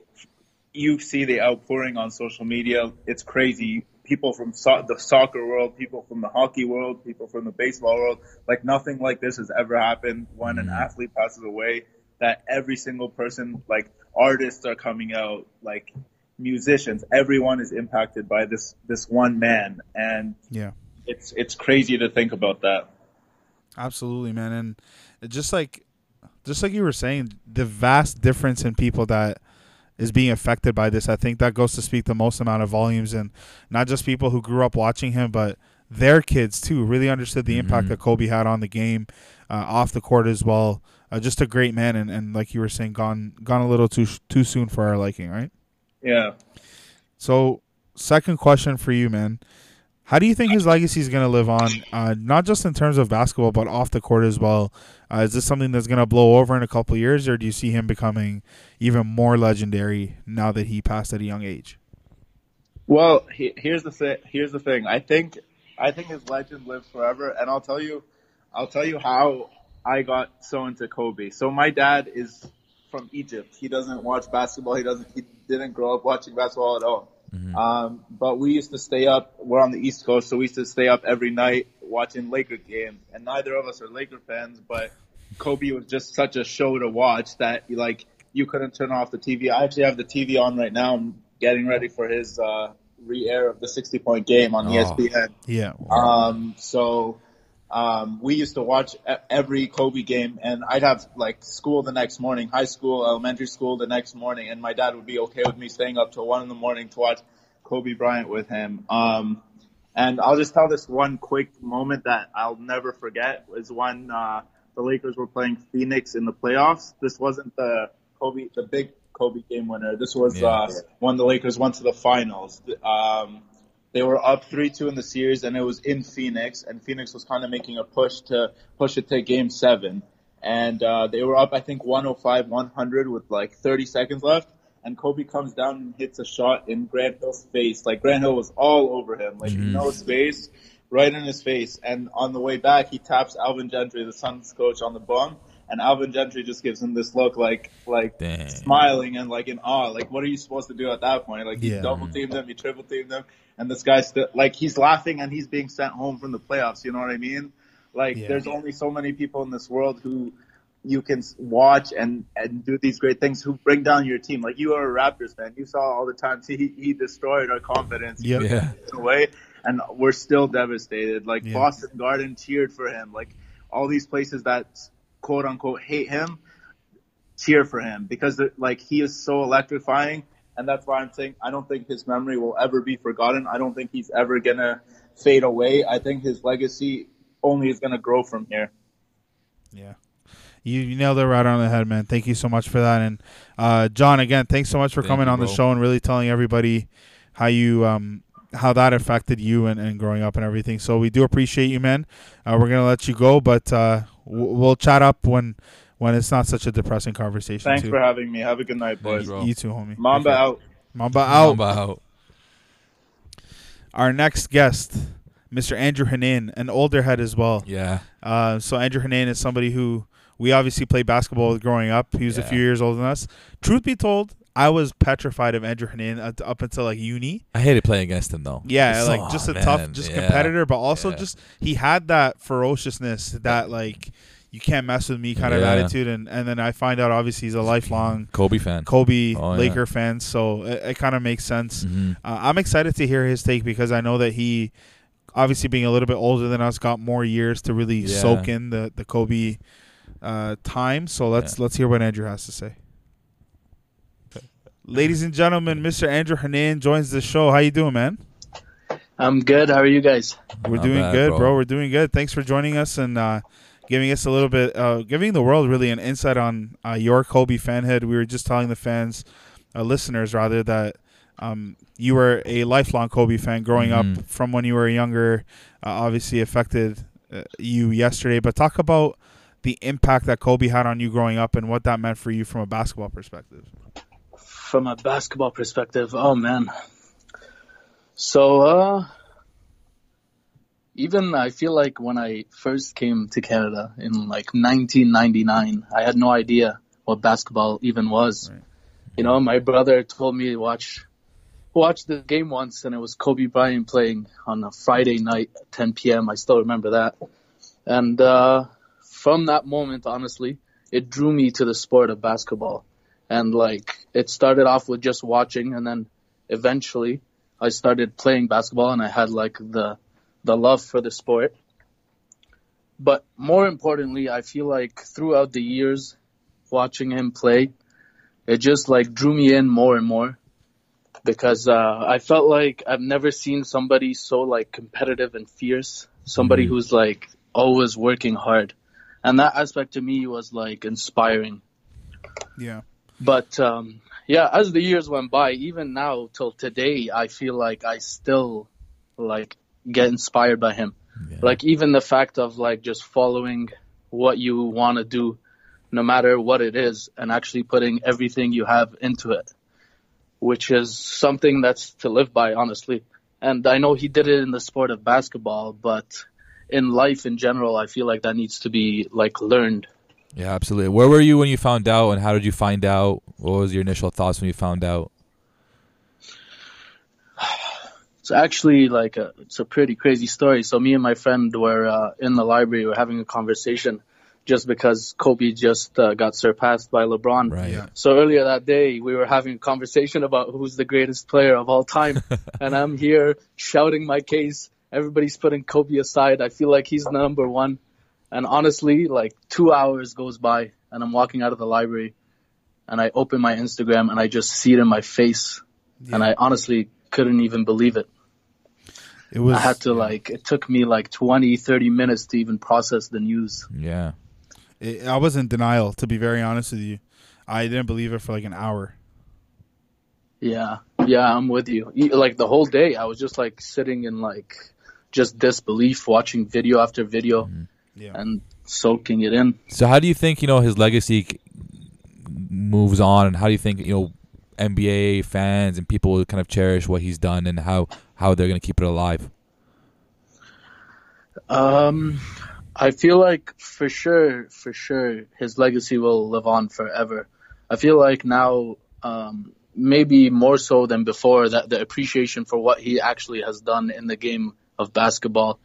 you see the outpouring on social media. It's crazy. People from so- the soccer world, people from the hockey world, people from the baseball world, like nothing like this has ever happened when an mm-hmm. athlete passes away. That every single person, like artists are coming out, like musicians, everyone is impacted by this this one man, and Yeah. it's it's crazy to think about that. Absolutely, man, and just like, just like you were saying, the vast difference in people that is being affected by this, I think that goes to speak the most amount of volumes, and not just people who grew up watching him, but their kids too really understood the impact Mhm. that Kobe had on the game, uh, off the court as well. Uh, just a great man, and, and like you were saying, gone gone a little too too soon for our liking, right? Yeah. So, second question for you, man. How do you think his legacy is going to live on, uh, not just in terms of basketball, but off the court as well? Uh, is this something that's going to blow over in a couple years, or do you see him becoming even more legendary now that he passed at a young age? Well, he, here's the thing. Here's the thing. I think, I think his legend lives forever, and I'll tell you, I'll tell you how I got so into Kobe. So my dad is from Egypt. He doesn't watch basketball. He doesn't. He didn't grow up watching basketball at all. Um, but we used to stay up. We're on the East Coast, so we used to stay up every night watching Laker games. And neither of us are Laker fans, but Kobe was just such a show to watch that like you couldn't turn off the TV. I actually have the TV on right now. I'm getting ready for his uh, re-air of the 60 point game on Oh. ESPN. Yeah. Um, so um, we used to watch every Kobe game, and I'd have like school the next morning, high school, elementary school the next morning, and my dad would be okay with me staying up till one in the morning to watch Kobe Bryant with him. Um, and I'll just tell this one quick moment that I'll never forget was when uh, the Lakers were playing Phoenix in the playoffs. This wasn't the Kobe, the big Kobe game winner. This was Yeah. uh, when the Lakers went to the finals. Um, they were up three two in the series, and it was in Phoenix, and Phoenix was kind of making a push to push it to Game Seven, and uh, they were up I think 105-100 with like 30 seconds left, and Kobe comes down and hits a shot in Grant Hill's face. Like Grant Hill was all over him, like Mhm. no space, right in his face. And on the way back, he taps Alvin Gentry, the Suns coach, on the bum, and Alvin Gentry just gives him this look like like Dang. smiling and like in awe. Like, what are you supposed to do at that point? Like, he Yeah. double teamed him, he triple teamed him, and this guy's still like he's laughing and he's being sent home from the playoffs. You know what I mean? Like, Yeah. there's only so many people in this world who you can watch and and do these great things who bring down your team. Like, you are a Raptors fan. You saw all the times he he destroyed our confidence. He Yep. took Yeah. it away, and we're still devastated. Like Yeah. Boston Garden cheered for him. Like all these places that quote unquote hate him cheer for him because like he is so electrifying and that's why I'm saying I don't think his memory will ever be forgotten. I don't think he's ever gonna fade away. I think his legacy only is gonna grow from here. Yeah. You, you nailed it right on the head, man. Thank you so much for that. And uh, John, again, thanks so much for Thank coming you, on the show and really telling everybody how you um how that affected you and, and growing up and everything. So we do appreciate you, man. Uh, we're gonna let you go, but uh, w- we'll chat up when when it's not such a depressing conversation. Thanks too. for having me. Have a good night, boys. bro. you too, homie. Mamba Okay. out. Mamba out. Mamba out. Our next guest, Mr. Andrew Hanan, an older head as well. Yeah. Uh, so Andrew Hanan is somebody who we obviously played basketball with growing up. He was a few years older than us. Truth be told, I was petrified of Andrew Hernan up until like uni. I hated playing against him though. Yeah, It's- like oh, just a man, tough, just yeah. competitor, but also Yeah. just he had that ferociousness, that like you can't mess with me kind of Yeah. attitude, and and then I find out obviously he's a lifelong Kobe fan. Kobe Oh, yeah. Laker fan, so it, it kind of makes sense. Mhm. Uh, I'm excited to hear his take because I know that he, obviously being a little bit older than us, got more years to really Yeah. soak in the the Kobe uh, time. So let's Yeah. let's hear what Andrew has to say. Ladies and gentlemen, Mr. Andrew Hernan joins the show. How you doing, man? I'm good. How are you guys? We're Not doing bad, good, bro. bro. We're doing good. Thanks for joining us and uh, giving us a little bit, uh, giving the world really an insight on uh, your Kobe fanhood. We were just telling the fans, uh, listeners rather, that um, you were a lifelong Kobe fan growing Mhm. up from when you were younger. Uh, obviously affected uh, you yesterday, but talk about the impact that Kobe had on you growing up and what that meant for you from a basketball perspective. From a basketball perspective, oh man. So, uh, even I feel like when I first came to Canada in like 1999, I had no idea what basketball even was. Right. You know, my brother told me to watch watch the game once, and it was Kobe Bryant playing on a Friday night at 10 p.m. I still remember that. And uh, from that moment, honestly, it drew me to the sport of basketball. And like, it started off with just watching, and then eventually, I started playing basketball, and I had like the the love for the sport. But more importantly, I feel like throughout the years, watching him play, it just like drew me in more and more because uh, I felt like I've never seen somebody so like competitive and fierce. Somebody Mhm. who's like always working hard, and that aspect to me was like inspiring. Yeah. But um, yeah, as the years went by, even now till today, I feel like I still like get inspired by him. Yeah. Like even the fact of like just following what you want to do, no matter what it is, and actually putting everything you have into it, which is something that's to live by, honestly. And I know he did it in the sport of basketball, but in life in general, I feel like that needs to be like learned. Yeah, absolutely. Where were you when you found out, and how did you find out? What was your initial thoughts when you found out? [SIGHS] It's actually like a, it's a pretty crazy story. So me and my friend were uh, in the library, we were having a conversation, just because Kobe just uh, got surpassed by LeBron. Right. Yeah. So earlier that day, we were having a conversation about who's the greatest player of all time, [LAUGHS] and I'm here shouting my case. Everybody's putting Kobe aside. I feel like he's number one. And honestly, like two hours goes by, and I'm walking out of the library, and I open my Instagram, and I just see it in my face, and I honestly couldn't even believe it. It was. I had to like, it took me like 20, 30 minutes to even process the news. Yeah. it- I was in denial, to be very honest with you. I didn't believe it for like an hour. Yeah, yeah, I'm with you. Like the whole day, I was just like sitting in like just disbelief, watching video after video mm-hmm. Yeah. and soaking it in. So how do you think you know his legacy moves on, and how do you think you know NBA fans and people will kind of cherish what he's done, and how how they're gonna keep it alive? Um, I feel like for sure, for sure, his legacy will live on forever. I feel like now, um, maybe more so than before, that the appreciation for what he actually has done in the game of basketball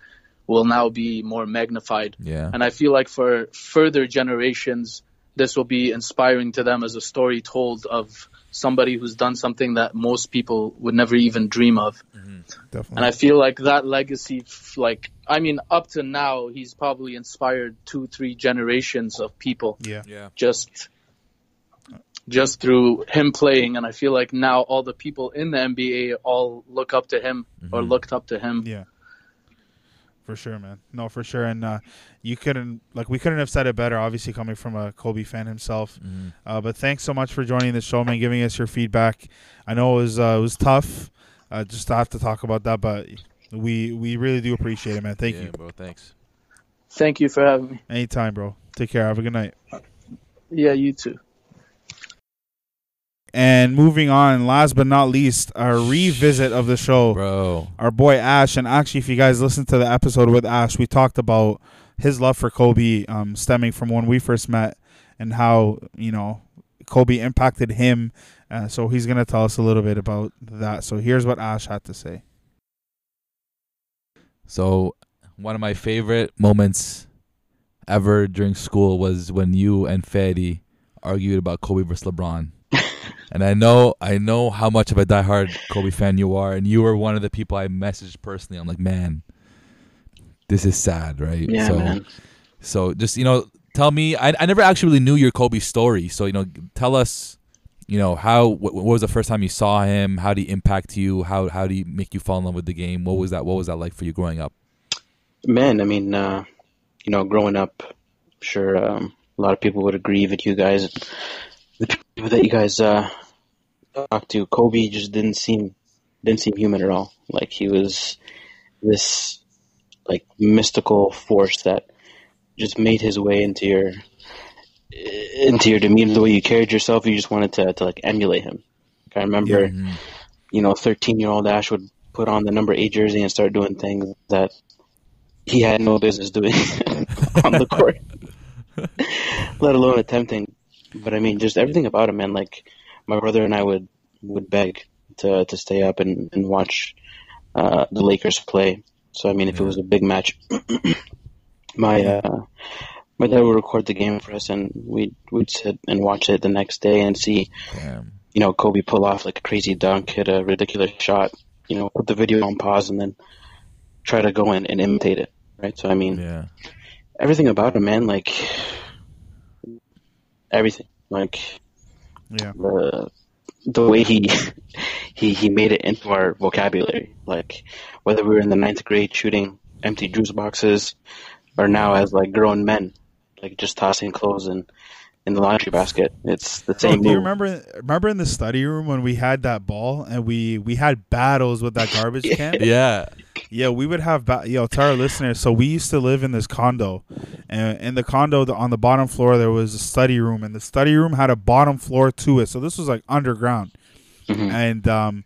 will now be more magnified. Yeah. And I feel like for further generations, this will be inspiring to them as a story told of somebody who's done something that most people would never even dream of. Definitely. And I feel like that legacy, like, I mean, up to now, he's probably inspired two, three generations of people yeah. Yeah. just, just through him playing. And I feel like now all the people in the NBA all look up to him or Mhm. looked up to him. Yeah. For sure, man. No, for sure. And uh, you couldn't, like, we couldn't have said it better, obviously, coming from a Kobe fan himself. Mhm. Uh, but thanks so much for joining the show, man, giving us your feedback. I know it was, uh, it was tough uh, just to have to talk about that, but we we really do appreciate it, man. Thank Yeah, you. bro. Thanks. Thank you for having me. Anytime, bro. Take care. Have a good night. Yeah, you too. And moving on, last but not least, our revisit of the show. Bro. our boy Ash. And actually, if you guys listen to the episode with Ash, we talked about his love for Kobe um, stemming from when we first met and how you know Kobe impacted him. Uh, so he's gonna tell us a little bit about that. So here's what Ash had to say. So, one of my favorite moments ever during school was when you and Fadi argued about Kobe versus LeBron. And I know I know how much of a diehard Kobe fan you are, and you were one of the people I messaged personally. I'm like, man, this is sad, right? Yeah, so, man. So just you know, tell me. I I never actually really knew your Kobe story. So you know, tell us. You know how? What, what was the first time you saw him? How did he impact you? How how did he make you fall in love with the game? What was that? What was that like for you growing up? Man, I mean, uh, you know, growing up, I'm sure um, a lot of people would agree with you guys. The people that you guys uh, talked to, Kobe just didn't seem didn't seem human at all. Like he was this like mystical force that just made his way into your into your demeanor, the way you carried yourself. You just wanted to to like emulate him. Like, I remember, Mhm. you know, thirteen year old Ash would put on the number eight jersey and start doing things that he had no business doing [LAUGHS] on the court, [LAUGHS] let alone attempting. But I mean, just everything about him, man. Like my brother and I would would beg to to stay up and and watch uh, the Lakers play. So I mean, if it was a big match, [CLEARS THROAT] my uh, my dad would record the game for us, and we'd we'd sit and watch it the next day and see Damn. you know, Kobe pull off like a crazy dunk, hit a ridiculous shot, you know, put the video on pause and then try to go in and imitate it, right? So, I mean, Yeah. everything about him, man, like, everything. Like, Yeah. the, the way he, [LAUGHS] he, he made it into our vocabulary. Like, whether we were in the ninth grade shooting empty juice boxes or now as like grown men, like just tossing clothes in, in the laundry basket. It's the Bro, same do you remember remember in the study room when we had that ball and we we had battles with that garbage [LAUGHS] can? Yeah. Yeah, we would have ba- yo to our listeners. So we used to live in this condo, and in the condo the, on the bottom floor there was a study room, and the study room had a bottom floor to it. So this was like underground, Mhm. and um,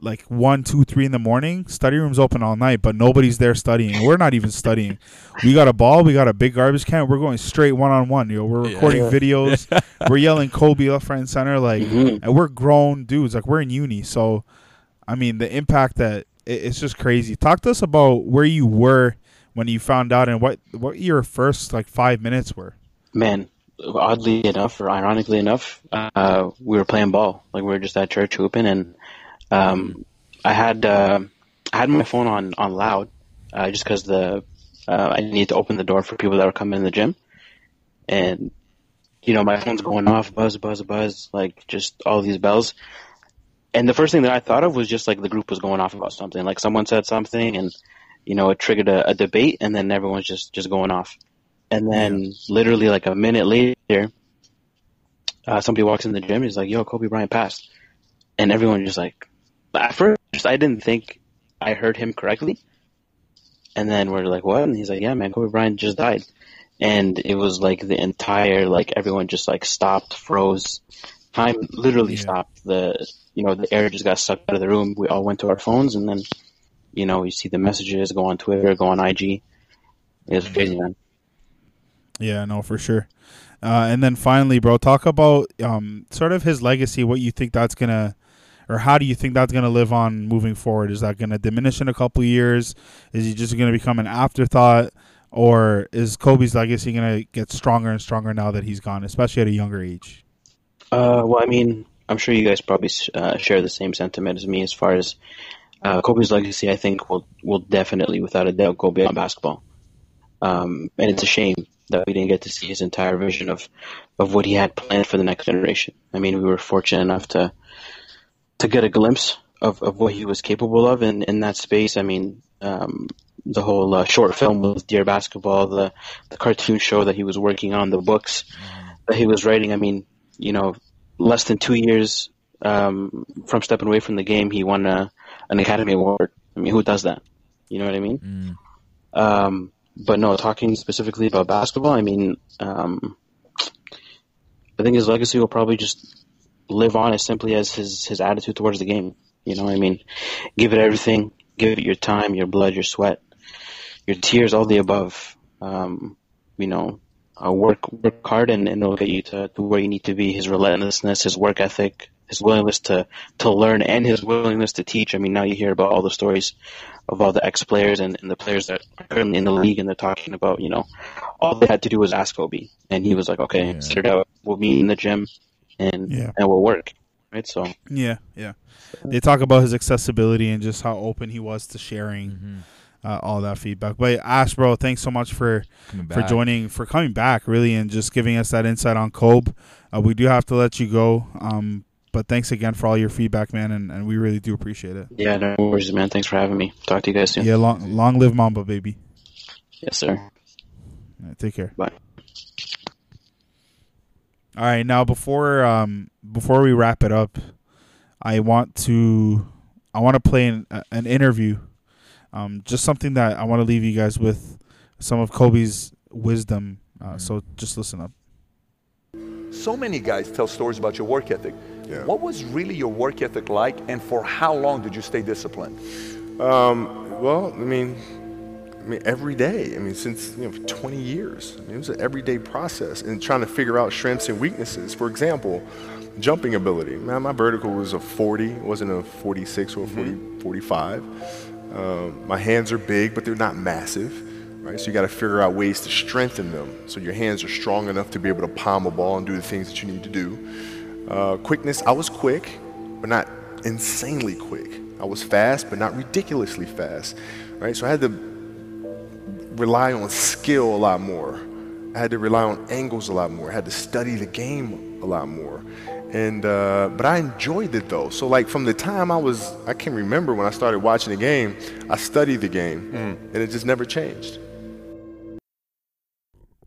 like one, two, three in the morning, study rooms open all night, but nobody's there studying. We're not even studying. We got a ball, we got a big garbage can. We're going straight one on one. You know, we're Yeah. recording videos, [LAUGHS] we're yelling Kobe left, right, and center, like, Mhm. and we're grown dudes. Like we're in uni, so I mean the impact that it, it's just crazy. Talk to us about where you were when you found out and what what your first like five minutes were. Man, oddly enough, or ironically enough, uh, we were playing ball. Like we were just at church hooping, and um, I had uh, I had my phone on on loud, uh, just because the uh, I needed to open the door for people that were coming in the gym, and you know my phone's going off, buzz, buzz, buzz, like just all these bells. And the first thing that I thought of was just like the group was going off about something, like someone said something, and you know it triggered a, a debate, and then everyone's just just going off. And then literally like a minute later, uh, somebody walks in the gym. He's like, "Yo, Kobe Bryant passed," and everyone just like, at first I didn't think I heard him correctly, and then we're like, "What?" And he's like, "Yeah, man, Kobe Bryant just died," and it was like the entire like everyone just like stopped, froze, time literally Yeah. stopped. The you know the air just got sucked out of the room. We all went to our phones, and then you know you see the messages go on Twitter, go on IG. It was crazy, man. Yeah, no, for sure. Uh, and then finally, bro, talk about um, sort of his legacy. What you think that's gonna, or how do you think that's gonna live on moving forward? Is that gonna diminish in a couple years? Is he just gonna become an afterthought, or is Kobe's legacy gonna get stronger and stronger now that he's gone, especially at a younger age? Uh, well, I mean, I'm sure you guys probably uh, share the same sentiment as me as far as uh, Kobe's legacy. I think will will definitely, without a doubt, go beyond basketball. Um, and it's a shame that we didn't get to see his entire vision of of what he had planned for the next generation. I mean, we were fortunate enough to to get a glimpse of, of what he was capable of in, in that space. I mean, um, the whole uh, short film with Dear Basketball, the the cartoon show that he was working on, the books that he was writing. I mean, you know, less than two years um, from stepping away from the game, he won a, an Academy Award. I mean, who does that? You know what I mean? Mm. Um, but no, talking specifically about basketball, I mean, um, I think his legacy will probably just live on as simply as his, his attitude towards the game. You know, I mean, give it everything, give it your time, your blood, your sweat, your tears, all the above. um, you know, uh, work work hard and, and it'll get you to, to where you need to be. His relentlessness, his work ethic, his willingness to to learn, and his willingness to teach. I mean, now you hear about all the stories of all the ex players and, and the players that are currently in the league, and they're talking about you know, all they had to do was ask Kobe, and he was like, okay, Yeah. set it out. We'll meet in the gym, and Yeah. and we'll work. Right, so Yeah, yeah. They talk about his accessibility and just how open he was to sharing Mhm. Uh, all that feedback. But Ash, bro, thanks so much for for joining, for coming back, really, and just giving us that insight on Kobe. Uh, we do have to let you go, um, but thanks again for all your feedback, man, and, and we really do appreciate it. yeah, no worries, man. Thanks for having me. Talk to you guys soon. Yeah, long long live Mamba, baby. Yes, sir. All right, take care. Bye. All right, now before um before we wrap it up, I want to I want to play an, uh, an interview, um, just something that I want to leave you guys with, some of Kobe's wisdom. Uh, so just listen up. So many guys tell stories about your work ethic. Yeah. What was really your work ethic like, and for how long did you stay disciplined? Um, well, I mean, I mean, every day. I mean, since you know, for 20 years. I mean, it was an everyday process and trying to figure out strengths and weaknesses. For example, jumping ability. Man, my vertical was a 40, it wasn't a 46 or a 40, 45. Um, my hands are big, but they're not massive, right? So you got to figure out ways to strengthen them so your hands are strong enough to be able to palm a ball and do the things that you need to do. Uh, quickness, I was quick, but not insanely quick. I was fast, but not ridiculously fast, right? So I had to rely on skill a lot more. I had to rely on angles a lot more. I had to study the game a lot more. And uh, but I enjoyed it though. So like from the time I was, I can remember when I started watching the game, I studied the game, and it just never changed.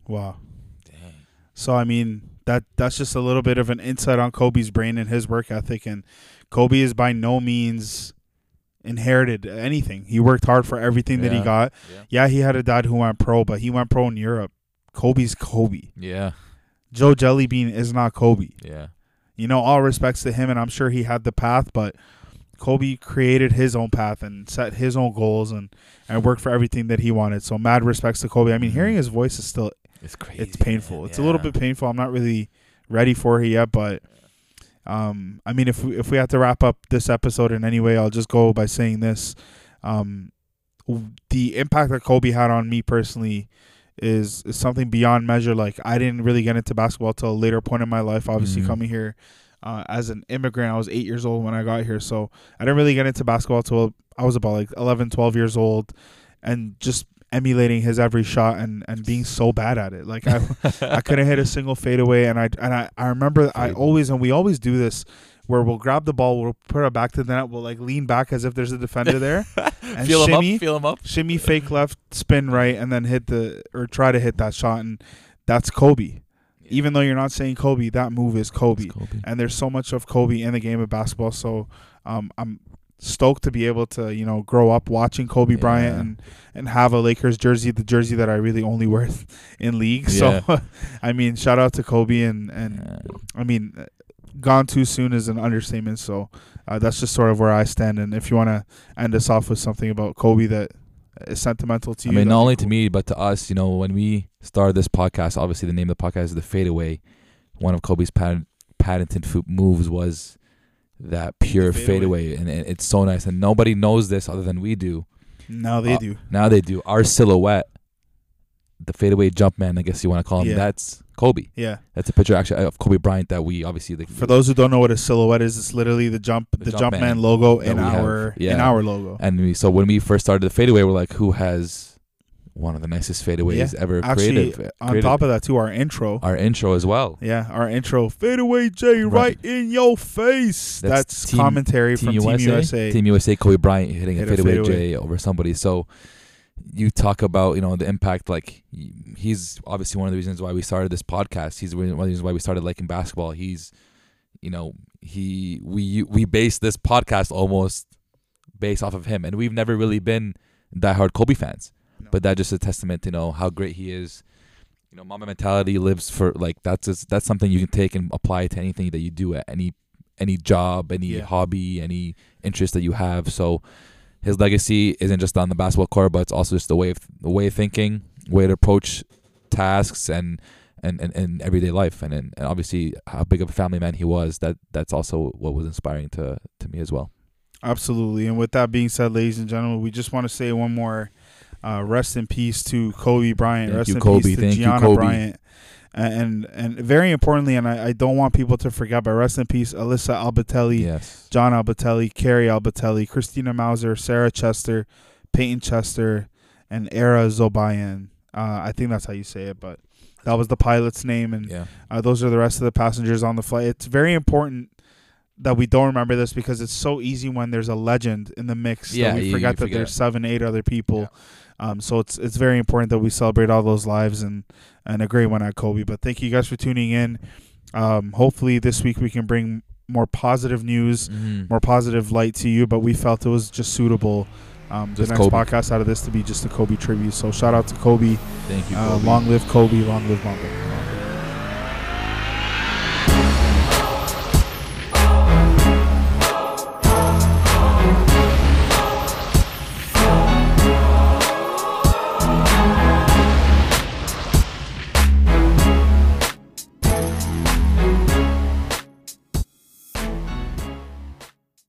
Wow. So I mean that that's just a little bit of an insight on Kobe's brain and his work ethic. And Kobe is by no means inherited anything. He worked hard for everything that he got. Yeah. Yeah, he had a dad who went pro, but he went pro in Europe. Kobe's Kobe. Yeah. Joe Jellybean is not Kobe. Yeah. You know, all respects to him, and I'm sure he had the path, but Kobe created his own path and set his own goals and, and worked for everything that he wanted. So mad respects to Kobe. I mean, hearing his voice is still It's crazy. it's painful. man. It's a little bit painful. I'm not really ready for it yet, but um, I mean, if we, if we have to wrap up this episode in any way, I'll just go by saying this: um, the impact that Kobe had on me personally is is something beyond measure. Like I didn't really get into basketball till a later point in my life. Obviously, Mhm. coming here uh, as an immigrant, I was eight years old when I got here, so I didn't really get into basketball till I was about like 11, 12 years old, and just emulating his every shot and, and being so bad at it. Like I I [LAUGHS] couldn't hit a single fadeaway, and I and I, I remember I always and we always do this where we'll grab the ball, we'll put it back to the net, we'll like lean back as if there's a defender there, [LAUGHS] and feel him shimmy, up. Feel him up. shimmy, fake left, spin right, and then hit the or try to hit that shot, and that's Kobe. Even though you're not saying Kobe, that move is Kobe, Kobe. and there's so much of Kobe in the game of basketball. So um, I'm stoked to be able to you know grow up watching Kobe Bryant and and have a Lakers jersey, the jersey that I really only wear [LAUGHS] in league. So [LAUGHS] I mean, shout out to Kobe and and Yeah. I mean, gone too soon is an understatement. So uh, that's just sort of where I stand. And if you want to end us off with something about Kobe that is sentimental to I you, mean, not only cool. to me, but to us. You know, when we started this podcast, obviously the name of the podcast is the Fadeaway. One of Kobe's patent, patented moves was that pure fadeaway. fadeaway, and it, it's so nice. And nobody knows this other than we do. Now they Uh, do. Now they do. Our silhouette, the fadeaway jump man, I guess you want to call him. Yeah. That's Kobe. Yeah. That's a picture actually of Kobe Bryant that we obviously like, For those who don't know what a silhouette is, it's literally the jump, the, The Jumpman Jumpman logo in our in our logo. And we, so when we first started the fadeaway, we're like, who has one of the nicest fadeaways Yeah. ever Actually, created? on top of that, too, our intro. our intro as well. yeah, our intro, fadeaway J, right, Right. in your face. That's, That's Team- commentary Team from USA, Team USA. Team USA, Kobe Bryant hitting Hit a a fadeaway, fadeaway. J over somebody. So you talk about you know the impact. Like he's obviously one of the reasons why we started this podcast. He's one of the reasons why we started liking basketball. He's you know he we we base this podcast almost based off of him, and we've never really been diehard Kobe fans. No. But that just a testament to you know how great he is. You know, Mamba mentality lives for like that's just, that's something you can take and apply to anything that you do at any any job, any Yeah. hobby, any interest that you have. So his legacy isn't just on the basketball court, but it's also just the way of the way of thinking way to approach tasks and and, and, and everyday life and, and and obviously how big of a family man he was that that's also what was inspiring to to me as well Absolutely. And with that being said, ladies and gentlemen, we just want to say one more uh, rest in peace to Kobe Bryant. Thank rest you, in Kobe. peace to Thank you, Gianna Kobe. Bryant. And and very importantly, and I, I don't want people to forget, but rest in peace, Alyssa Altobelli, yes John Altobelli, Carrie Altobelli, Christina Mauser, Sarah Chester, Payton Chester, and Ara Zobayan. Uh, I think that's how you say it, but that was the pilot's name, and yeah uh, those are the rest of the passengers on the flight. It's very important that we don't remember this because it's so easy when there's a legend in the mix Yeah, that we you- forget that forget. there's seven, eight other people. Um, so it's it's very important that we celebrate all those lives and and a great one at Kobe. But thank you guys for tuning in. Um, hopefully this week we can bring more positive news, Mhm. more positive light to you. But we felt it was just suitable. Um, the Just next Kobe. podcast out of this to be just a Kobe tribute. So shout out to Kobe. thank you Uh, long live Kobe. Long live Mamba.